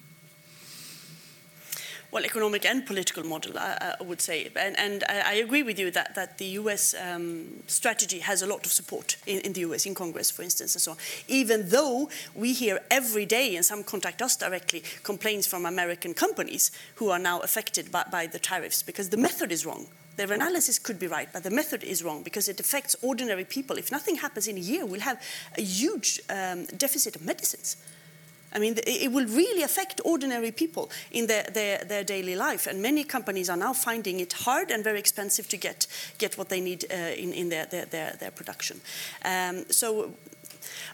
Well, economic and political model, I, I would say. And, and, I agree with you that, that the US um, strategy has a lot of support in, in, the US, in Congress, for instance, and so on. Even though we hear every day, and some contact us directly, complaints from American companies who are now affected by, by the tariffs because the method is wrong. Their analysis could be right, but the method is wrong because it affects ordinary people. If nothing happens in a year, we'll have a huge um, deficit of medicines. I mean, it will really affect ordinary people in their, their, their, daily life. And many companies are now finding it hard and very expensive to get, get what they need uh, in, in their, their, their, their production. Um, so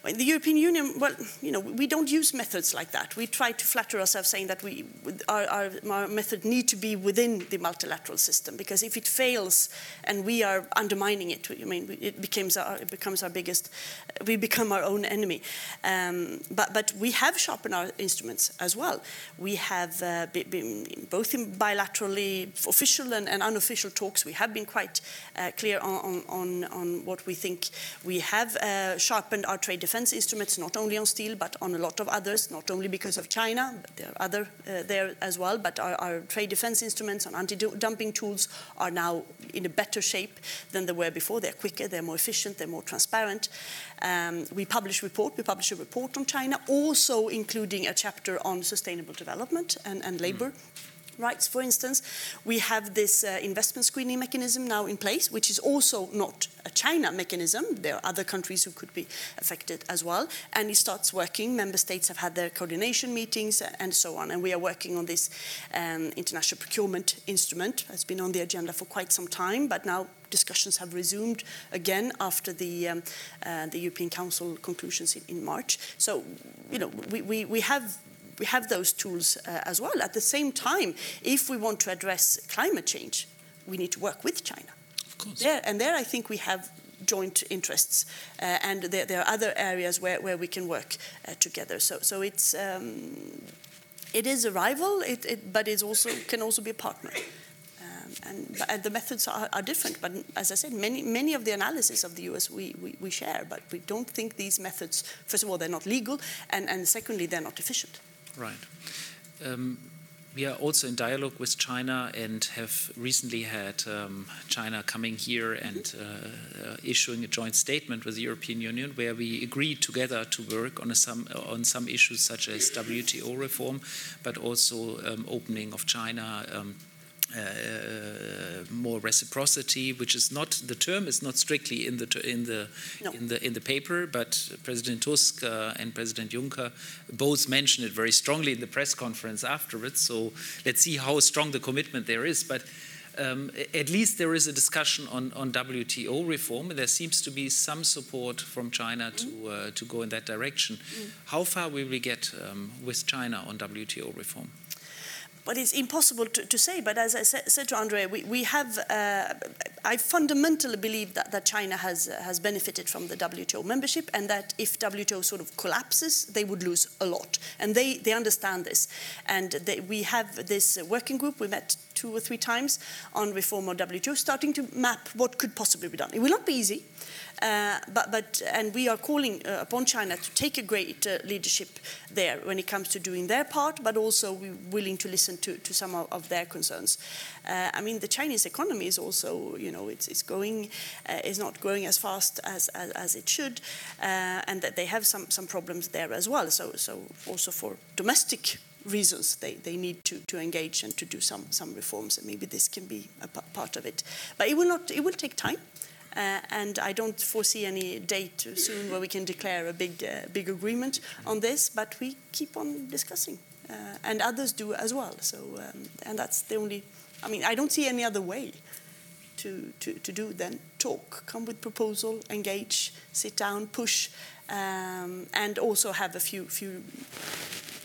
the European Union, well, you know, we don't use methods like that. We try to flatter ourselves saying that we, our, our, our method need to be within the multilateral system because if it fails and we are undermining it, I mean, it becomes our, it becomes our biggest, we become our own enemy. Um, but, but we have sharpened our instruments as well. We have uh, been, both in bilaterally official and, and, unofficial talks, we have been quite uh, clear on, on, on what we think. We have uh, sharpened our trade defense instruments, not only on steel, but on a lot of others, not only because of China, but there are other uh, there as well, but our, our trade defense instruments on anti-dumping tools are now in a better shape than they were before. They're quicker, they're more efficient, they're more transparent. Um, we publish report, we publish a report on China, also including a chapter on sustainable development and, and labor. Mm rights, for instance. We have this uh, investment screening mechanism now in place, which is also not a China mechanism. There are other countries who could be affected as well. And it starts working. Member states have had their coordination meetings and so on. And we are working on this um, international procurement instrument. It's been on the agenda for quite some time, but now discussions have resumed again after the, um, uh, the European Council conclusions in, in, March. So, you know, we, we, we have have those tools uh, as well. At the same time, if we want to address climate change, we need to work with China. Of course. There, and there I think we have joint interests, uh, and there, there, are other areas where, where we can work uh, together. So, so it's um, it is a rival, it, it, but it also can also be a partner. Um, and, and, the methods are, are, different, but as I said, many, many of the analysis of the US we, we, we, share, but we don't think these methods, first of all, they're not legal, and, and secondly, they're not efficient. Right. Um, we are also in dialogue with China and have recently had um, China coming here and uh, uh, issuing a joint statement with the European Union where we agreed together to work on, some, on some issues such as WTO reform, but also um, opening of China um, uh, more reciprocity, which is not the term is not strictly in the in the no. in the in the paper, but President Tusk uh, and President Juncker both mentioned it very strongly in the press conference afterwards. So let's see how strong the commitment there is, but. Um, at least there is a discussion on, on WTO reform. There seems to be some support from China mm. to, uh, to go in that direction. Mm. How far will we get um, with China on WTO reform? But it's impossible to, to say. But as I said, said to Andre, we, we have, uh, I fundamentally believe that, that China has, uh, has benefited from the WTO membership and that if WTO sort of collapses, they would lose a lot. And they, they understand this. And they, we have this working group, we met two or three times on reform of WTO, starting to map what could possibly be done. It will not be easy. Uh, but, but, and we are calling uh, upon China to take a great uh, leadership there when it comes to doing their part, but also we're willing to listen to, to some of, of their concerns. Uh, I mean, the Chinese economy is also, you know, it's, it's going, uh, is not growing as fast as, as, as it should, uh, and that they have some, some problems there as well. So, so also for domestic reasons they, they need to, to engage and to do some, some reforms, and maybe this can be a part of it. But it will not, it will take time. Uh, and I don't foresee any date soon where we can declare a big, uh, big agreement on this, but we keep on discussing. Uh, and others do as well. So, um, and that's the only, I mean, I don't see any other way to, to, to do than talk, come with proposal, engage, sit down, push, um, and also have a few, few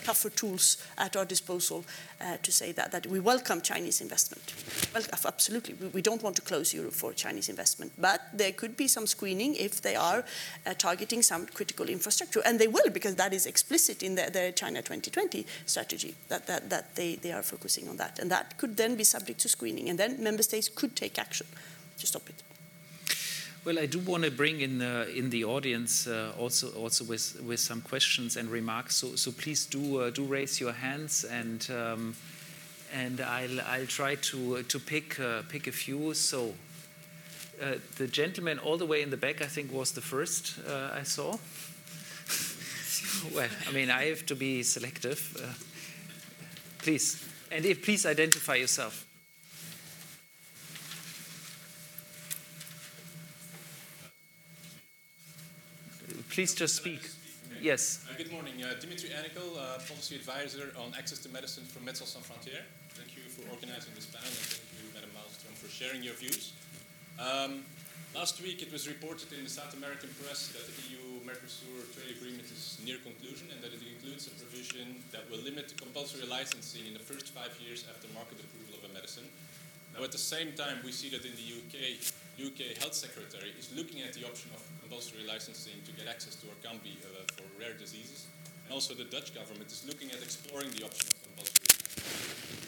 tougher tools at our disposal uh, to say that, that we welcome Chinese investment. Well, absolutely, we, we, don't want to close Europe for Chinese investment, but there could be some screening if they are uh, targeting some critical infrastructure, and they will because that is explicit in their, China 2020 strategy that, that, that they, they are focusing on that, and that could then be subject to screening, and then member states could take action to stop it. Well, I do want to bring in the in the audience uh, also also with with some questions and remarks. So so please do uh, do raise your hands and um, and I'll I'll try to to pick uh, pick a few. So uh, the gentleman all the way in the back, I think, was the first uh, I saw. well, I mean, I have to be selective. Uh, please, and if please identify yourself. Please just speak. Yes. Uh, good morning. Uh, Dimitri Eynikel, uh, Policy Advisor on Access to Medicine from Médecins Sans Frontières. Thank you for organizing this panel and thank you, Madam Malmström, for sharing your views. Um, last week it was reported in the South American press that the EU-Mercosur trade agreement is near conclusion and that it includes a provision that will limit compulsory licensing in the first five years after market approval of a medicine. Now, at the same time, we see that in the UK, UK Health Secretary is looking at the option of compulsory licensing to get access to Orkambi uh, for rare diseases. And also the Dutch government is looking at exploring the option of compulsory,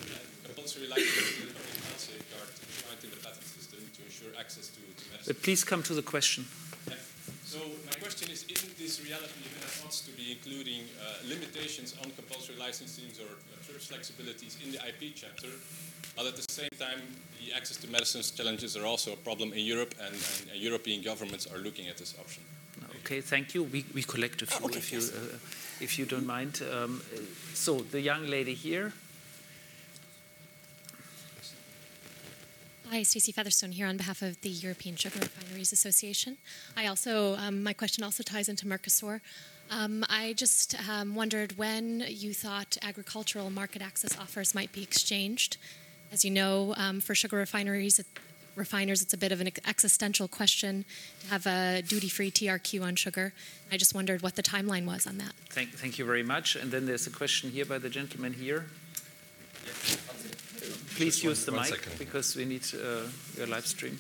uh, compulsory licensing health safeguard enshrined in the patent system to ensure access to, to medicine. But please come to the question. Yeah. So my question is, isn't this reality even at odds to be including uh, limitations on compulsory licensing or uh, flexibilities in the IP chapter, but at the same time the access to medicines challenges are also a problem in Europe, and, and, and European governments are looking at this option. Okay, thank you. We, we collect a few, okay, if, you, uh, if you don't mind. Um, so, the young lady here. Hi, Stacey Featherstone here on behalf of the European Sugar Refineries Association. I also, um, my question also ties into Mercosur. Um, I just um, wondered when you thought agricultural market access offers might be exchanged. As you know, um, for sugar refineries, refiners, it's a bit of an existential question to have a duty-free TRQ on sugar. I just wondered what the timeline was on that. Thank, thank you very much. And then there's a question here by the gentleman here. Please Just use one- the one mic second. because we need uh, your live stream.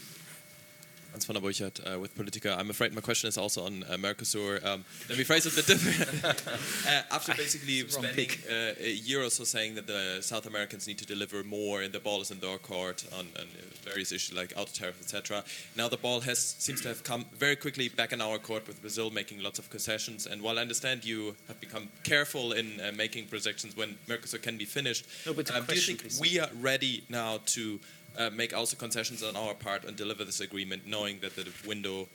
Hans von der Burchard uh, with Politico. I'm afraid my question is also on uh, Mercosur. Um, let me phrase it a bit different. uh, after basically spending uh, a year or so saying that the South Americans need to deliver more and the ball is in their court on, on various issues like auto tariffs, etc. Now the ball has seems to have come very quickly back in our court with Brazil making lots of concessions. And while I understand you have become careful in uh, making projections when Mercosur can be finished, No, but um, do you think please. we are ready now to uh, make also concessions on our part and deliver this agreement, knowing that the window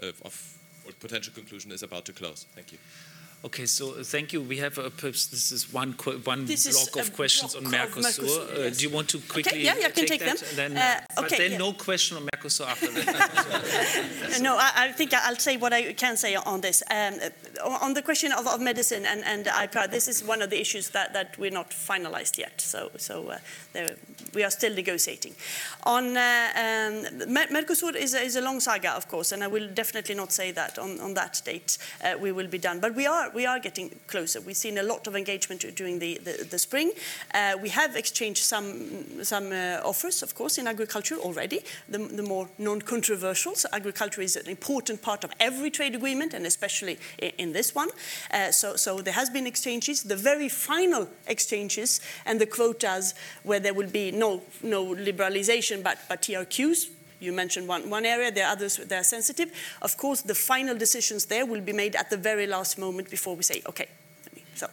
of, of potential conclusion is about to close? Thank you. Okay, so uh, thank you. We have a, perhaps this is one qu- one This block of questions on block of Mercosur. Mercosur, Uh, yes. do you want to quickly yeah, yeah, I can take, them. Then, Uh, but okay, then yeah. no question on Mercosur after that. No, I, I think I'll say what I can say on this. Um, uh, on the question of, of medicine and, and IPR, this is one of the issues that, that we're not finalized yet. So, so uh, there, we are still negotiating. On uh, um, Mercosur is a, is a long saga, of course, and I will definitely not say that on, on that date uh, we will be done. But we are, we are getting closer. We've seen a lot of engagement during the, the, the spring. Uh, we have exchanged some, some uh, offers, of course, in agriculture already, the, the more non-controversial. So agriculture is an important part of every trade agreement, and especially in, in this one. Uh, so, so there has been exchanges. The very final exchanges and the quotas, where there will be no, no liberalization, but, but TRQs, you mentioned one, one area, there are others that are sensitive. Of course, the final decisions there will be made at the very last moment before we say, okay. So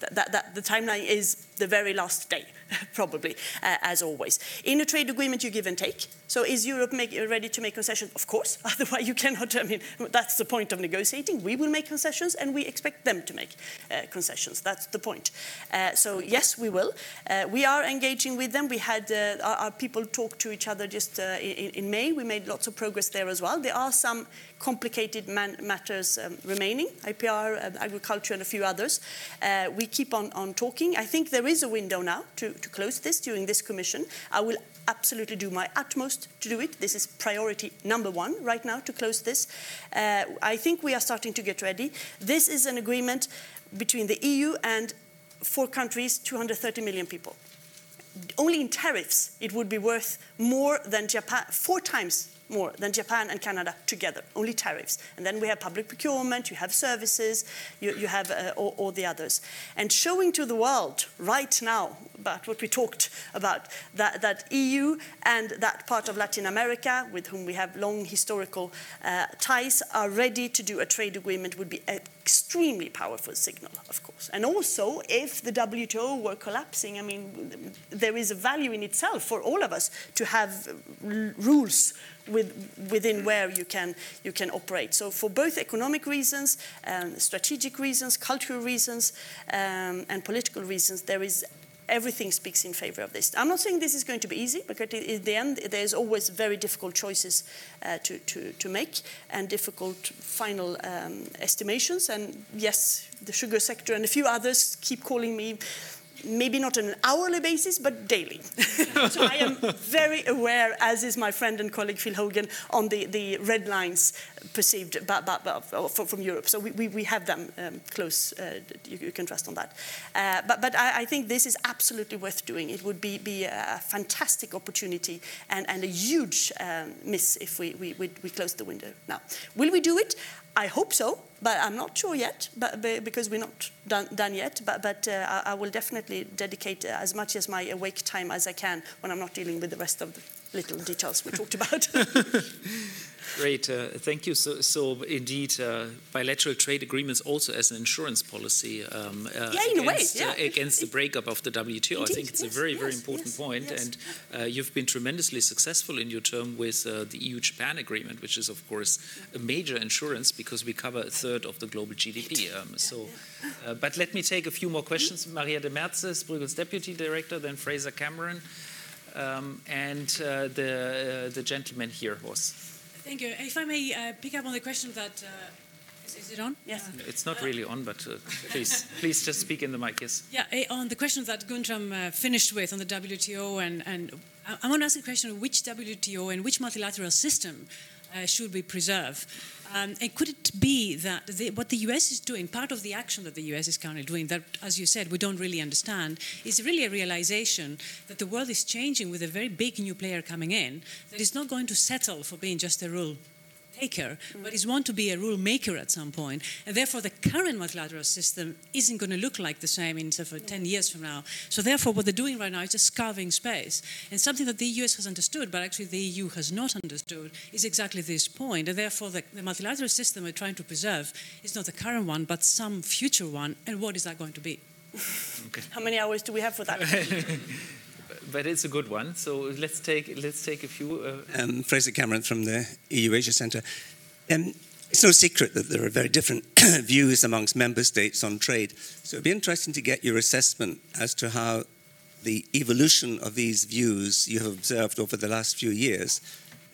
that, that, the timeline is the very last day, probably, uh, as always. In a trade agreement, you give and take. So is Europe make, ready to make concessions? Of course. Otherwise, you cannot. I mean, that's the point of negotiating. We will make concessions, and we expect them to make uh, concessions. That's the point. Uh, so yes, we will. Uh, we are engaging with them. We had uh, our, our people talk to each other just uh, in, in May. We made lots of progress there as well. There are some complicated matters um, remaining, IPR, um, agriculture, and a few others. Uh, we keep on, on talking. I think there is a window now to, to close this during this commission. I will absolutely do my utmost to do it. This is priority number one right now to close this. Uh, I think we are starting to get ready. This is an agreement between the EU and four countries, 230 million people. Only in tariffs, it would be worth more than Japan, four times more than Japan and Canada together, only tariffs. And then we have public procurement, you have services, you, you have uh, all, all the others. And showing to the world right now about what we talked about, that, that EU and that part of Latin America, with whom we have long historical uh, ties, are ready to do a trade agreement would be an extremely powerful signal, of course. And also, if the WTO were collapsing, I mean, there is a value in itself for all of us to have rules with, within where you can, you can operate. So for both economic reasons, strategic reasons, cultural reasons, um, and political reasons, there is everything speaks in favor of this. I'm not saying this is going to be easy, because in the end, there's always very difficult choices uh, to, to, to make and difficult final um, estimations. And yes, the sugar sector and a few others keep calling me maybe not on an hourly basis, but daily. so I am very aware, as is my friend and colleague Phil Hogan, on the, the red lines perceived by, by, by, from, Europe. So we, we, we have them um, close. Uh, you, you, can trust on that. Uh, but but I, I, think this is absolutely worth doing. It would be, be a fantastic opportunity and, and a huge um, miss if we, we, we, we close the window now. Will we do it? I hope so, but I'm not sure yet, but, because we're not done, done yet. But, but uh, I, I, will definitely dedicate as much as my awake time as I can when I'm not dealing with the rest of the little details we talked about. Great, uh, thank you. So, so indeed, uh, bilateral trade agreements also as an insurance policy um, uh, yeah, in against, a way, yeah. against the breakup of the WTO. Indeed, I think it's yes, a very, yes, very important yes, point. and uh, you've been tremendously successful in your term with uh, the EU-Japan agreement, which is of course a major insurance because we cover a third of the global GDP. Um, so, uh, but let me take a few more questions. Maria Demertzis, Bruegel's deputy director, then Fraser Cameron. um, and uh, the uh, the gentleman here was. Thank you. If I may uh, pick up on the question that. Uh, is, is, it on? Yes. It's not really on, but uh, please, please just speak in the mic. Yes. Yeah, eh, on the question that Guntram uh, finished with on the WTO, and, and I, want to ask a question: which WTO and which multilateral system uh, should we preserve? Um, and could it be that the, what the US is doing, part of the action that the US is currently doing, that, as you said, we don't really understand, is really a realization that the world is changing with a very big new player coming in that is not going to settle for being just a rule taker, but is want to be a rule maker at some point. And therefore, the current multilateral system isn't going to look like the same in for 10 years from now. So, therefore, what they're doing right now is just carving space. And something that the US has understood, but actually the EU has not understood, is exactly this point. And therefore, the, the multilateral system we're trying to preserve is not the current one, but some future one. And what is that going to be? Okay. How many hours do we have for that? but it's a good one. So let's take let's take a few. Uh... Um, Fraser Cameron from the EU Asia Centre. Um, it's no secret that there are very different views amongst member states on trade. So it'd be interesting to get your assessment as to how the evolution of these views you have observed over the last few years,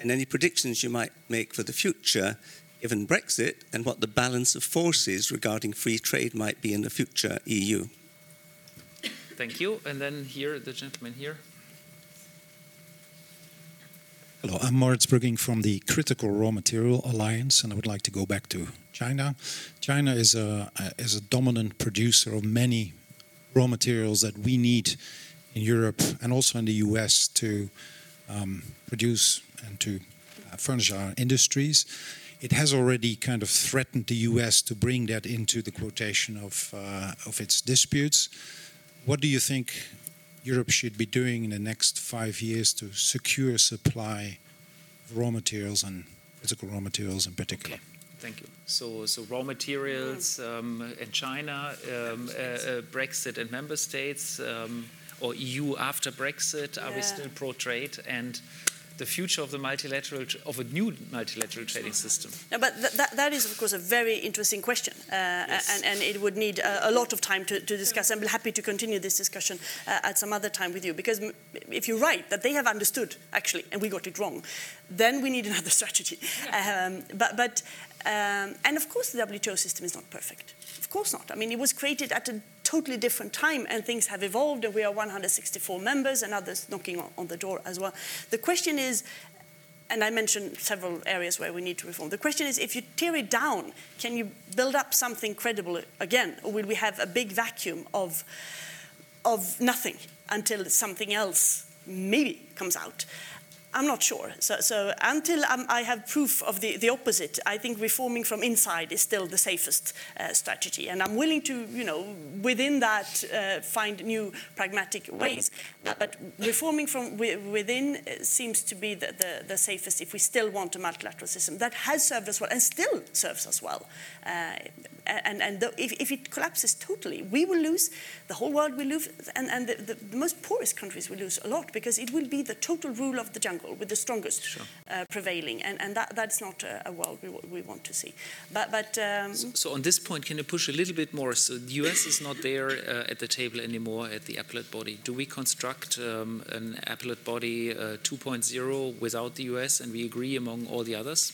and any predictions you might make for the future, given Brexit, and what the balance of forces regarding free trade might be in the future EU. Thank you. And then here, the gentleman here. Hello, I'm Moritz Brugging from the Critical Raw Material Alliance, and I would like to go back to China. China is a, is a dominant producer of many raw materials that we need in Europe and also in the US to um, produce and to uh, furnish our industries. It has already kind of threatened the US to bring that into the quotation of, uh, of its disputes. What do you think Europe should be doing in the next five years to secure supply of raw materials and physical raw materials in particular? Okay. Thank you. So, so raw materials um, in China, um, uh, uh, Brexit and member states, um, or EU after Brexit, yeah. are we still pro trade? And the future of the multilateral of a new multilateral trading system? No, but th that, that is of course a very interesting question, uh, yes. and, and it would need a, a lot of time to, to discuss. I'm happy to continue this discussion uh, at some other time with you because if you're right that they have understood actually and we got it wrong, then we need another strategy. Um, but but um, and of course the WTO system is not perfect. Of course not. I mean it was created at a totally different time and things have evolved and we are 164 members and others knocking on, the door as well. The question is, and I mentioned several areas where we need to reform. The question is, if you tear it down, can you build up something credible again, or will we have a big vacuum of, of nothing until something else maybe comes out? I'm not sure. So, so until um, I have proof of the, the opposite, I think reforming from inside is still the safest uh, strategy. And I'm willing to, you know, within that, uh, find new pragmatic ways. But reforming from within uh, seems to be the, the, the, safest if we still want a multilateral system that has served us well and still serves us well. Uh, and, and the, if, if, it collapses totally, we will lose, the whole world will lose, and, and the, the, the, most poorest countries will lose a lot because it will be the total rule of the jungle with the strongest sure. uh, prevailing, and, and that, that's not a, a world we, we, want to see. But, but um, so, so, on this point, can you push a little bit more? So the US is not there uh, at the table anymore at the appellate body. Do we construct um, an appellate body uh, 2.0 without the US, and we agree among all the others?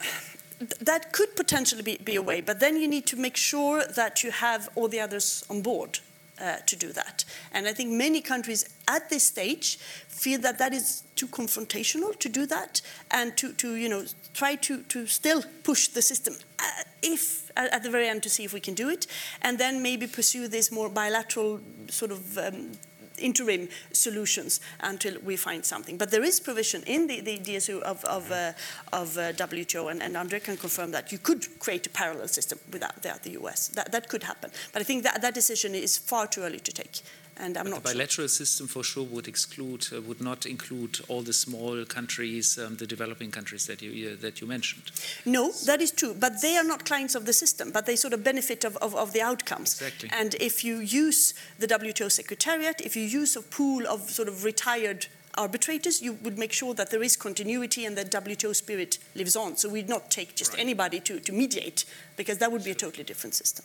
that could potentially be, be, a way, but then you need to make sure that you have all the others on board uh, to do that. And I think many countries at this stage feel that that is too confrontational to do that and to, to you know, try to, to still push the system uh, if at the very end to see if we can do it, and then maybe pursue this more bilateral sort of um, interim solutions until we find something. But there is provision in the, the DSU of, of, uh, of uh, WTO, and, and Andre can confirm that you could create a parallel system without, without the US. That, that could happen. But I think that, that decision is far too early to take and I'm but not the bilateral sure. system for sure would exclude uh, would not include all the small countries, um, the developing countries that you uh, that you mentioned. No, that is true, but they are not clients of the system, but they sort of benefit of, of, of the outcomes. Exactly. And if you use the WTO Secretariat, if you use a pool of sort of retired arbitrators, you would make sure that there is continuity and that WTO spirit lives on. So we'd not take just right. anybody to, to mediate, because that would be a totally different system.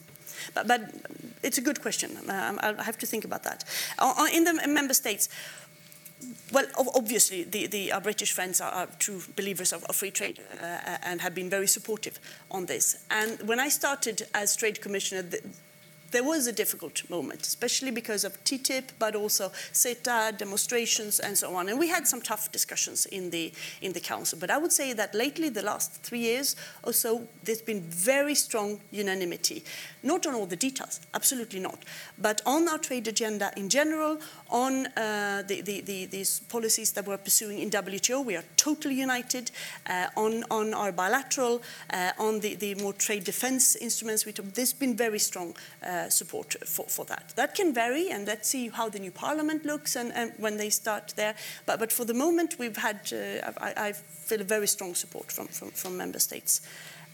But, but it's a good question. Um, I'll have to think about that. Uh, in the member states, well, obviously, the, the, our British friends are, are true believers of, of free trade uh, and have been very supportive on this. And when I started as trade commissioner, the, there was a difficult moment, especially because of TTIP, but also CETA, demonstrations, and so on. And we had some tough discussions in the, in the Council. But I would say that lately, the last three years or so, there's been very strong unanimity. Not on all the details, absolutely not, but on our trade agenda in general, on uh, the, the, the, these policies that we're pursuing in WTO, we are totally united uh, on, on our bilateral, uh, on the, the more trade defense instruments. There's been very strong uh, support for, for that. That can vary, and let's see how the new parliament looks and, and when they start there. But, but for the moment, we've had, uh, I, I, feel very strong support from, from, from member states.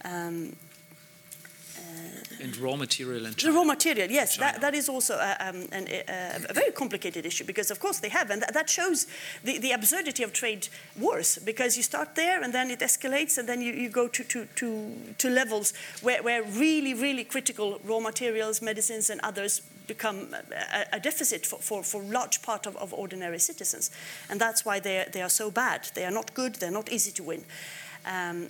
Um, and raw material and the raw material yes. That, that is also a, um, an, a, a, very complicated issue because of course they have and that shows the, the absurdity of trade wars because you start there and then it escalates and then you, you go to, to, to, to levels where, where really really critical raw materials medicines and others become a, a deficit for, for, for large part of, of ordinary citizens. And that's why they they are so bad. They are not good. They're not easy to win. Um,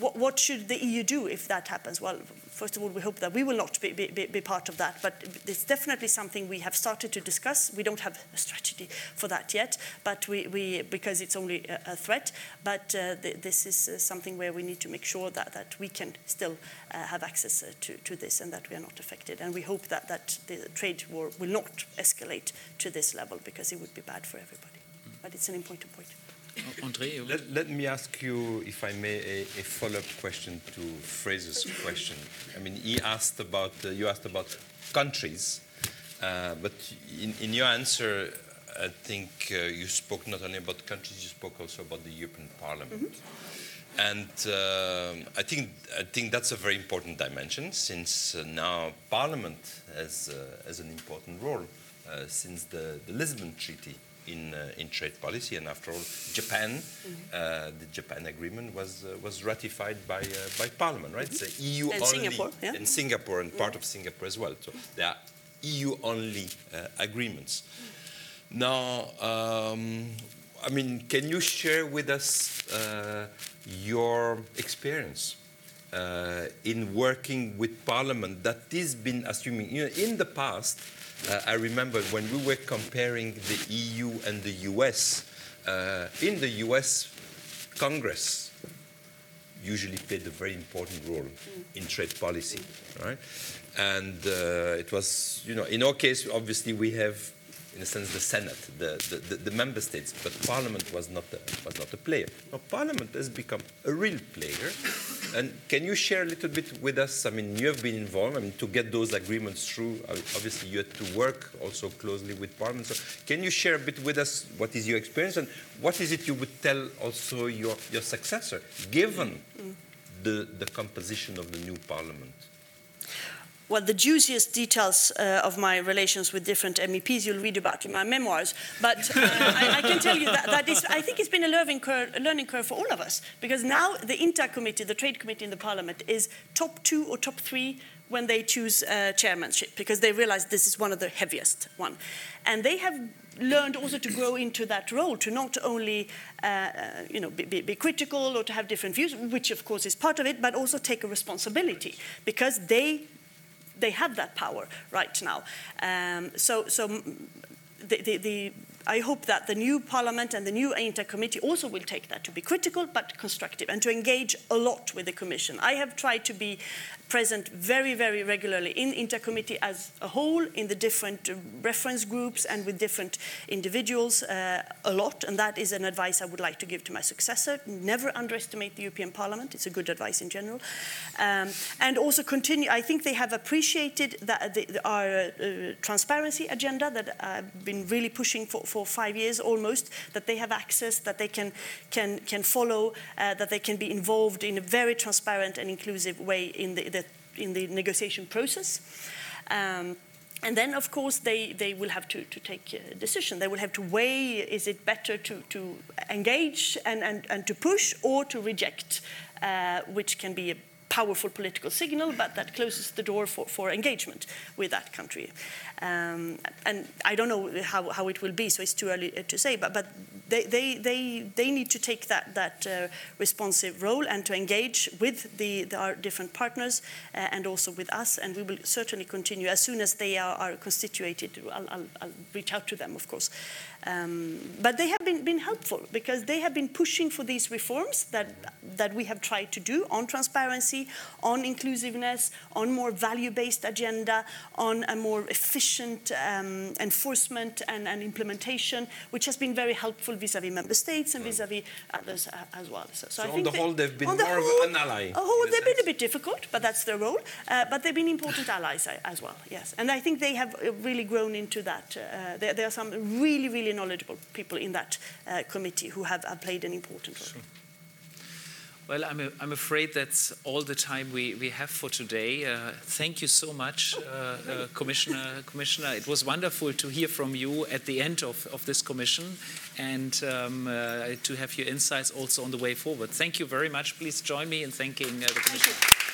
what, what, should the EU do if that happens? Well, first of all, we hope that we will not be, be, be, part of that, but it's definitely something we have started to discuss. We don't have a strategy for that yet, but we, we because it's only a, a threat. But uh, th this is uh, something where we need to make sure that, that we can still uh, have access uh, to, to this and that we are not affected. And we hope that, that the trade war will not escalate to this level because it would be bad for everybody. But it's an important point. André, let, let, me ask you, if I may, a, a follow-up question to Fraser's question. I mean, he asked about uh, you asked about countries, uh, but in, in, your answer, I think uh, you spoke not only about countries, you spoke also about the European Parliament. Mm -hmm. And uh, I think I think that's a very important dimension, since uh, now Parliament has uh, has an important role since the, the Lisbon Treaty in, uh, in trade policy. And after all, Japan, mm-hmm. uh, the Japan agreement was, uh, was ratified by, by Parliament, right? Mm-hmm. It's EU and only. Singapore, yeah. And Singapore, and part of Singapore as well. So there are EU only agreements. Now, um, I mean, can you share with us uh, your experience uh, in working with Parliament that has been assuming, you know, in the past, uh, I remember when we were comparing the EU and the US, uh, in the US, Congress usually played a very important role in trade policy, right? And uh, it was, you know, in our case, obviously we have in a sense, the Senate, the, the, the, member states, but Parliament was not, a, was not a player. Now, Parliament has become a real player. And can you share a little bit with us? I mean, you have been involved. I mean, to get those agreements through, uh, obviously you had to work also closely with Parliament. So can you share a bit with us what is your experience and what is it you would tell also your, your successor, given mm. the, the composition of the new Parliament? Well, the juiciest details uh, of my relations with different MEPs you'll read about in my memoirs. But uh, I, I, can tell you that, that is, I think it's been a learning, curve, a learning curve for all of us because now the INTA committee, the trade committee in the parliament, is top two or top three when they choose uh, chairmanship because they realize this is one of the heaviest one. And they have learned also to grow into that role, to not only uh, uh you know, be, be, critical or to have different views, which of course is part of it, but also take a responsibility because they they have that power right now. Um, so, so the, the, the, I hope that the new parliament and the new INTA committee also will take that to be critical but constructive and to engage a lot with the commission. I have tried to be present very, very regularly in INTA committee as a whole, in the different reference groups and with different individuals uh, a lot. And that is an advice I would like to give to my successor. Never underestimate the European Parliament. It's a good advice in general. Um, and also continue, I think they have appreciated that the, the, our uh, transparency agenda that I've been really pushing for, for five years almost, that they have access, that they can, can, can follow, uh, that they can be involved in a very transparent and inclusive way in the the, in the negotiation process. Um, and then, of course, they, they will have to, to take a decision. They will have to weigh is it better to, to engage and, and, and to push or to reject, uh, which can be a powerful political signal, but that closes the door for, for engagement with that country. Um, and I don't know how, how it will be, so it's too early uh, to say, but, but they, they, they, they need to take that, that uh, responsive role and to engage with the, the our different partners uh, and also with us. And we will certainly continue as soon as they are, are constituted. I'll, I'll, I'll, reach out to them, of course. Um, but they have been, been helpful because they have been pushing for these reforms that, that we have tried to do on transparency, on inclusiveness, on more value-based agenda, on a more efficient um, enforcement and, and, implementation, which has been very helpful vis-à-vis member states and vis-à-vis others uh, as well. So, so, so on the whole, they've been more whole, of an ally. Oh, they've sense. been a bit difficult, but that's their role. Uh, but they've been important allies uh, as well, yes. And I think they have uh, really grown into that. Uh, there, there, are some really, really knowledgeable people in that uh, committee who have, have, played an important role. Sure. Well, I'm, a, I'm afraid that's all the time we, we have for today. Uh, thank you so much, uh, uh, Commissioner. Commissioner, it was wonderful to hear from you at the end of, of this commission and um, uh, to have your insights also on the way forward. Thank you very much. Please join me in thanking uh, the Commission.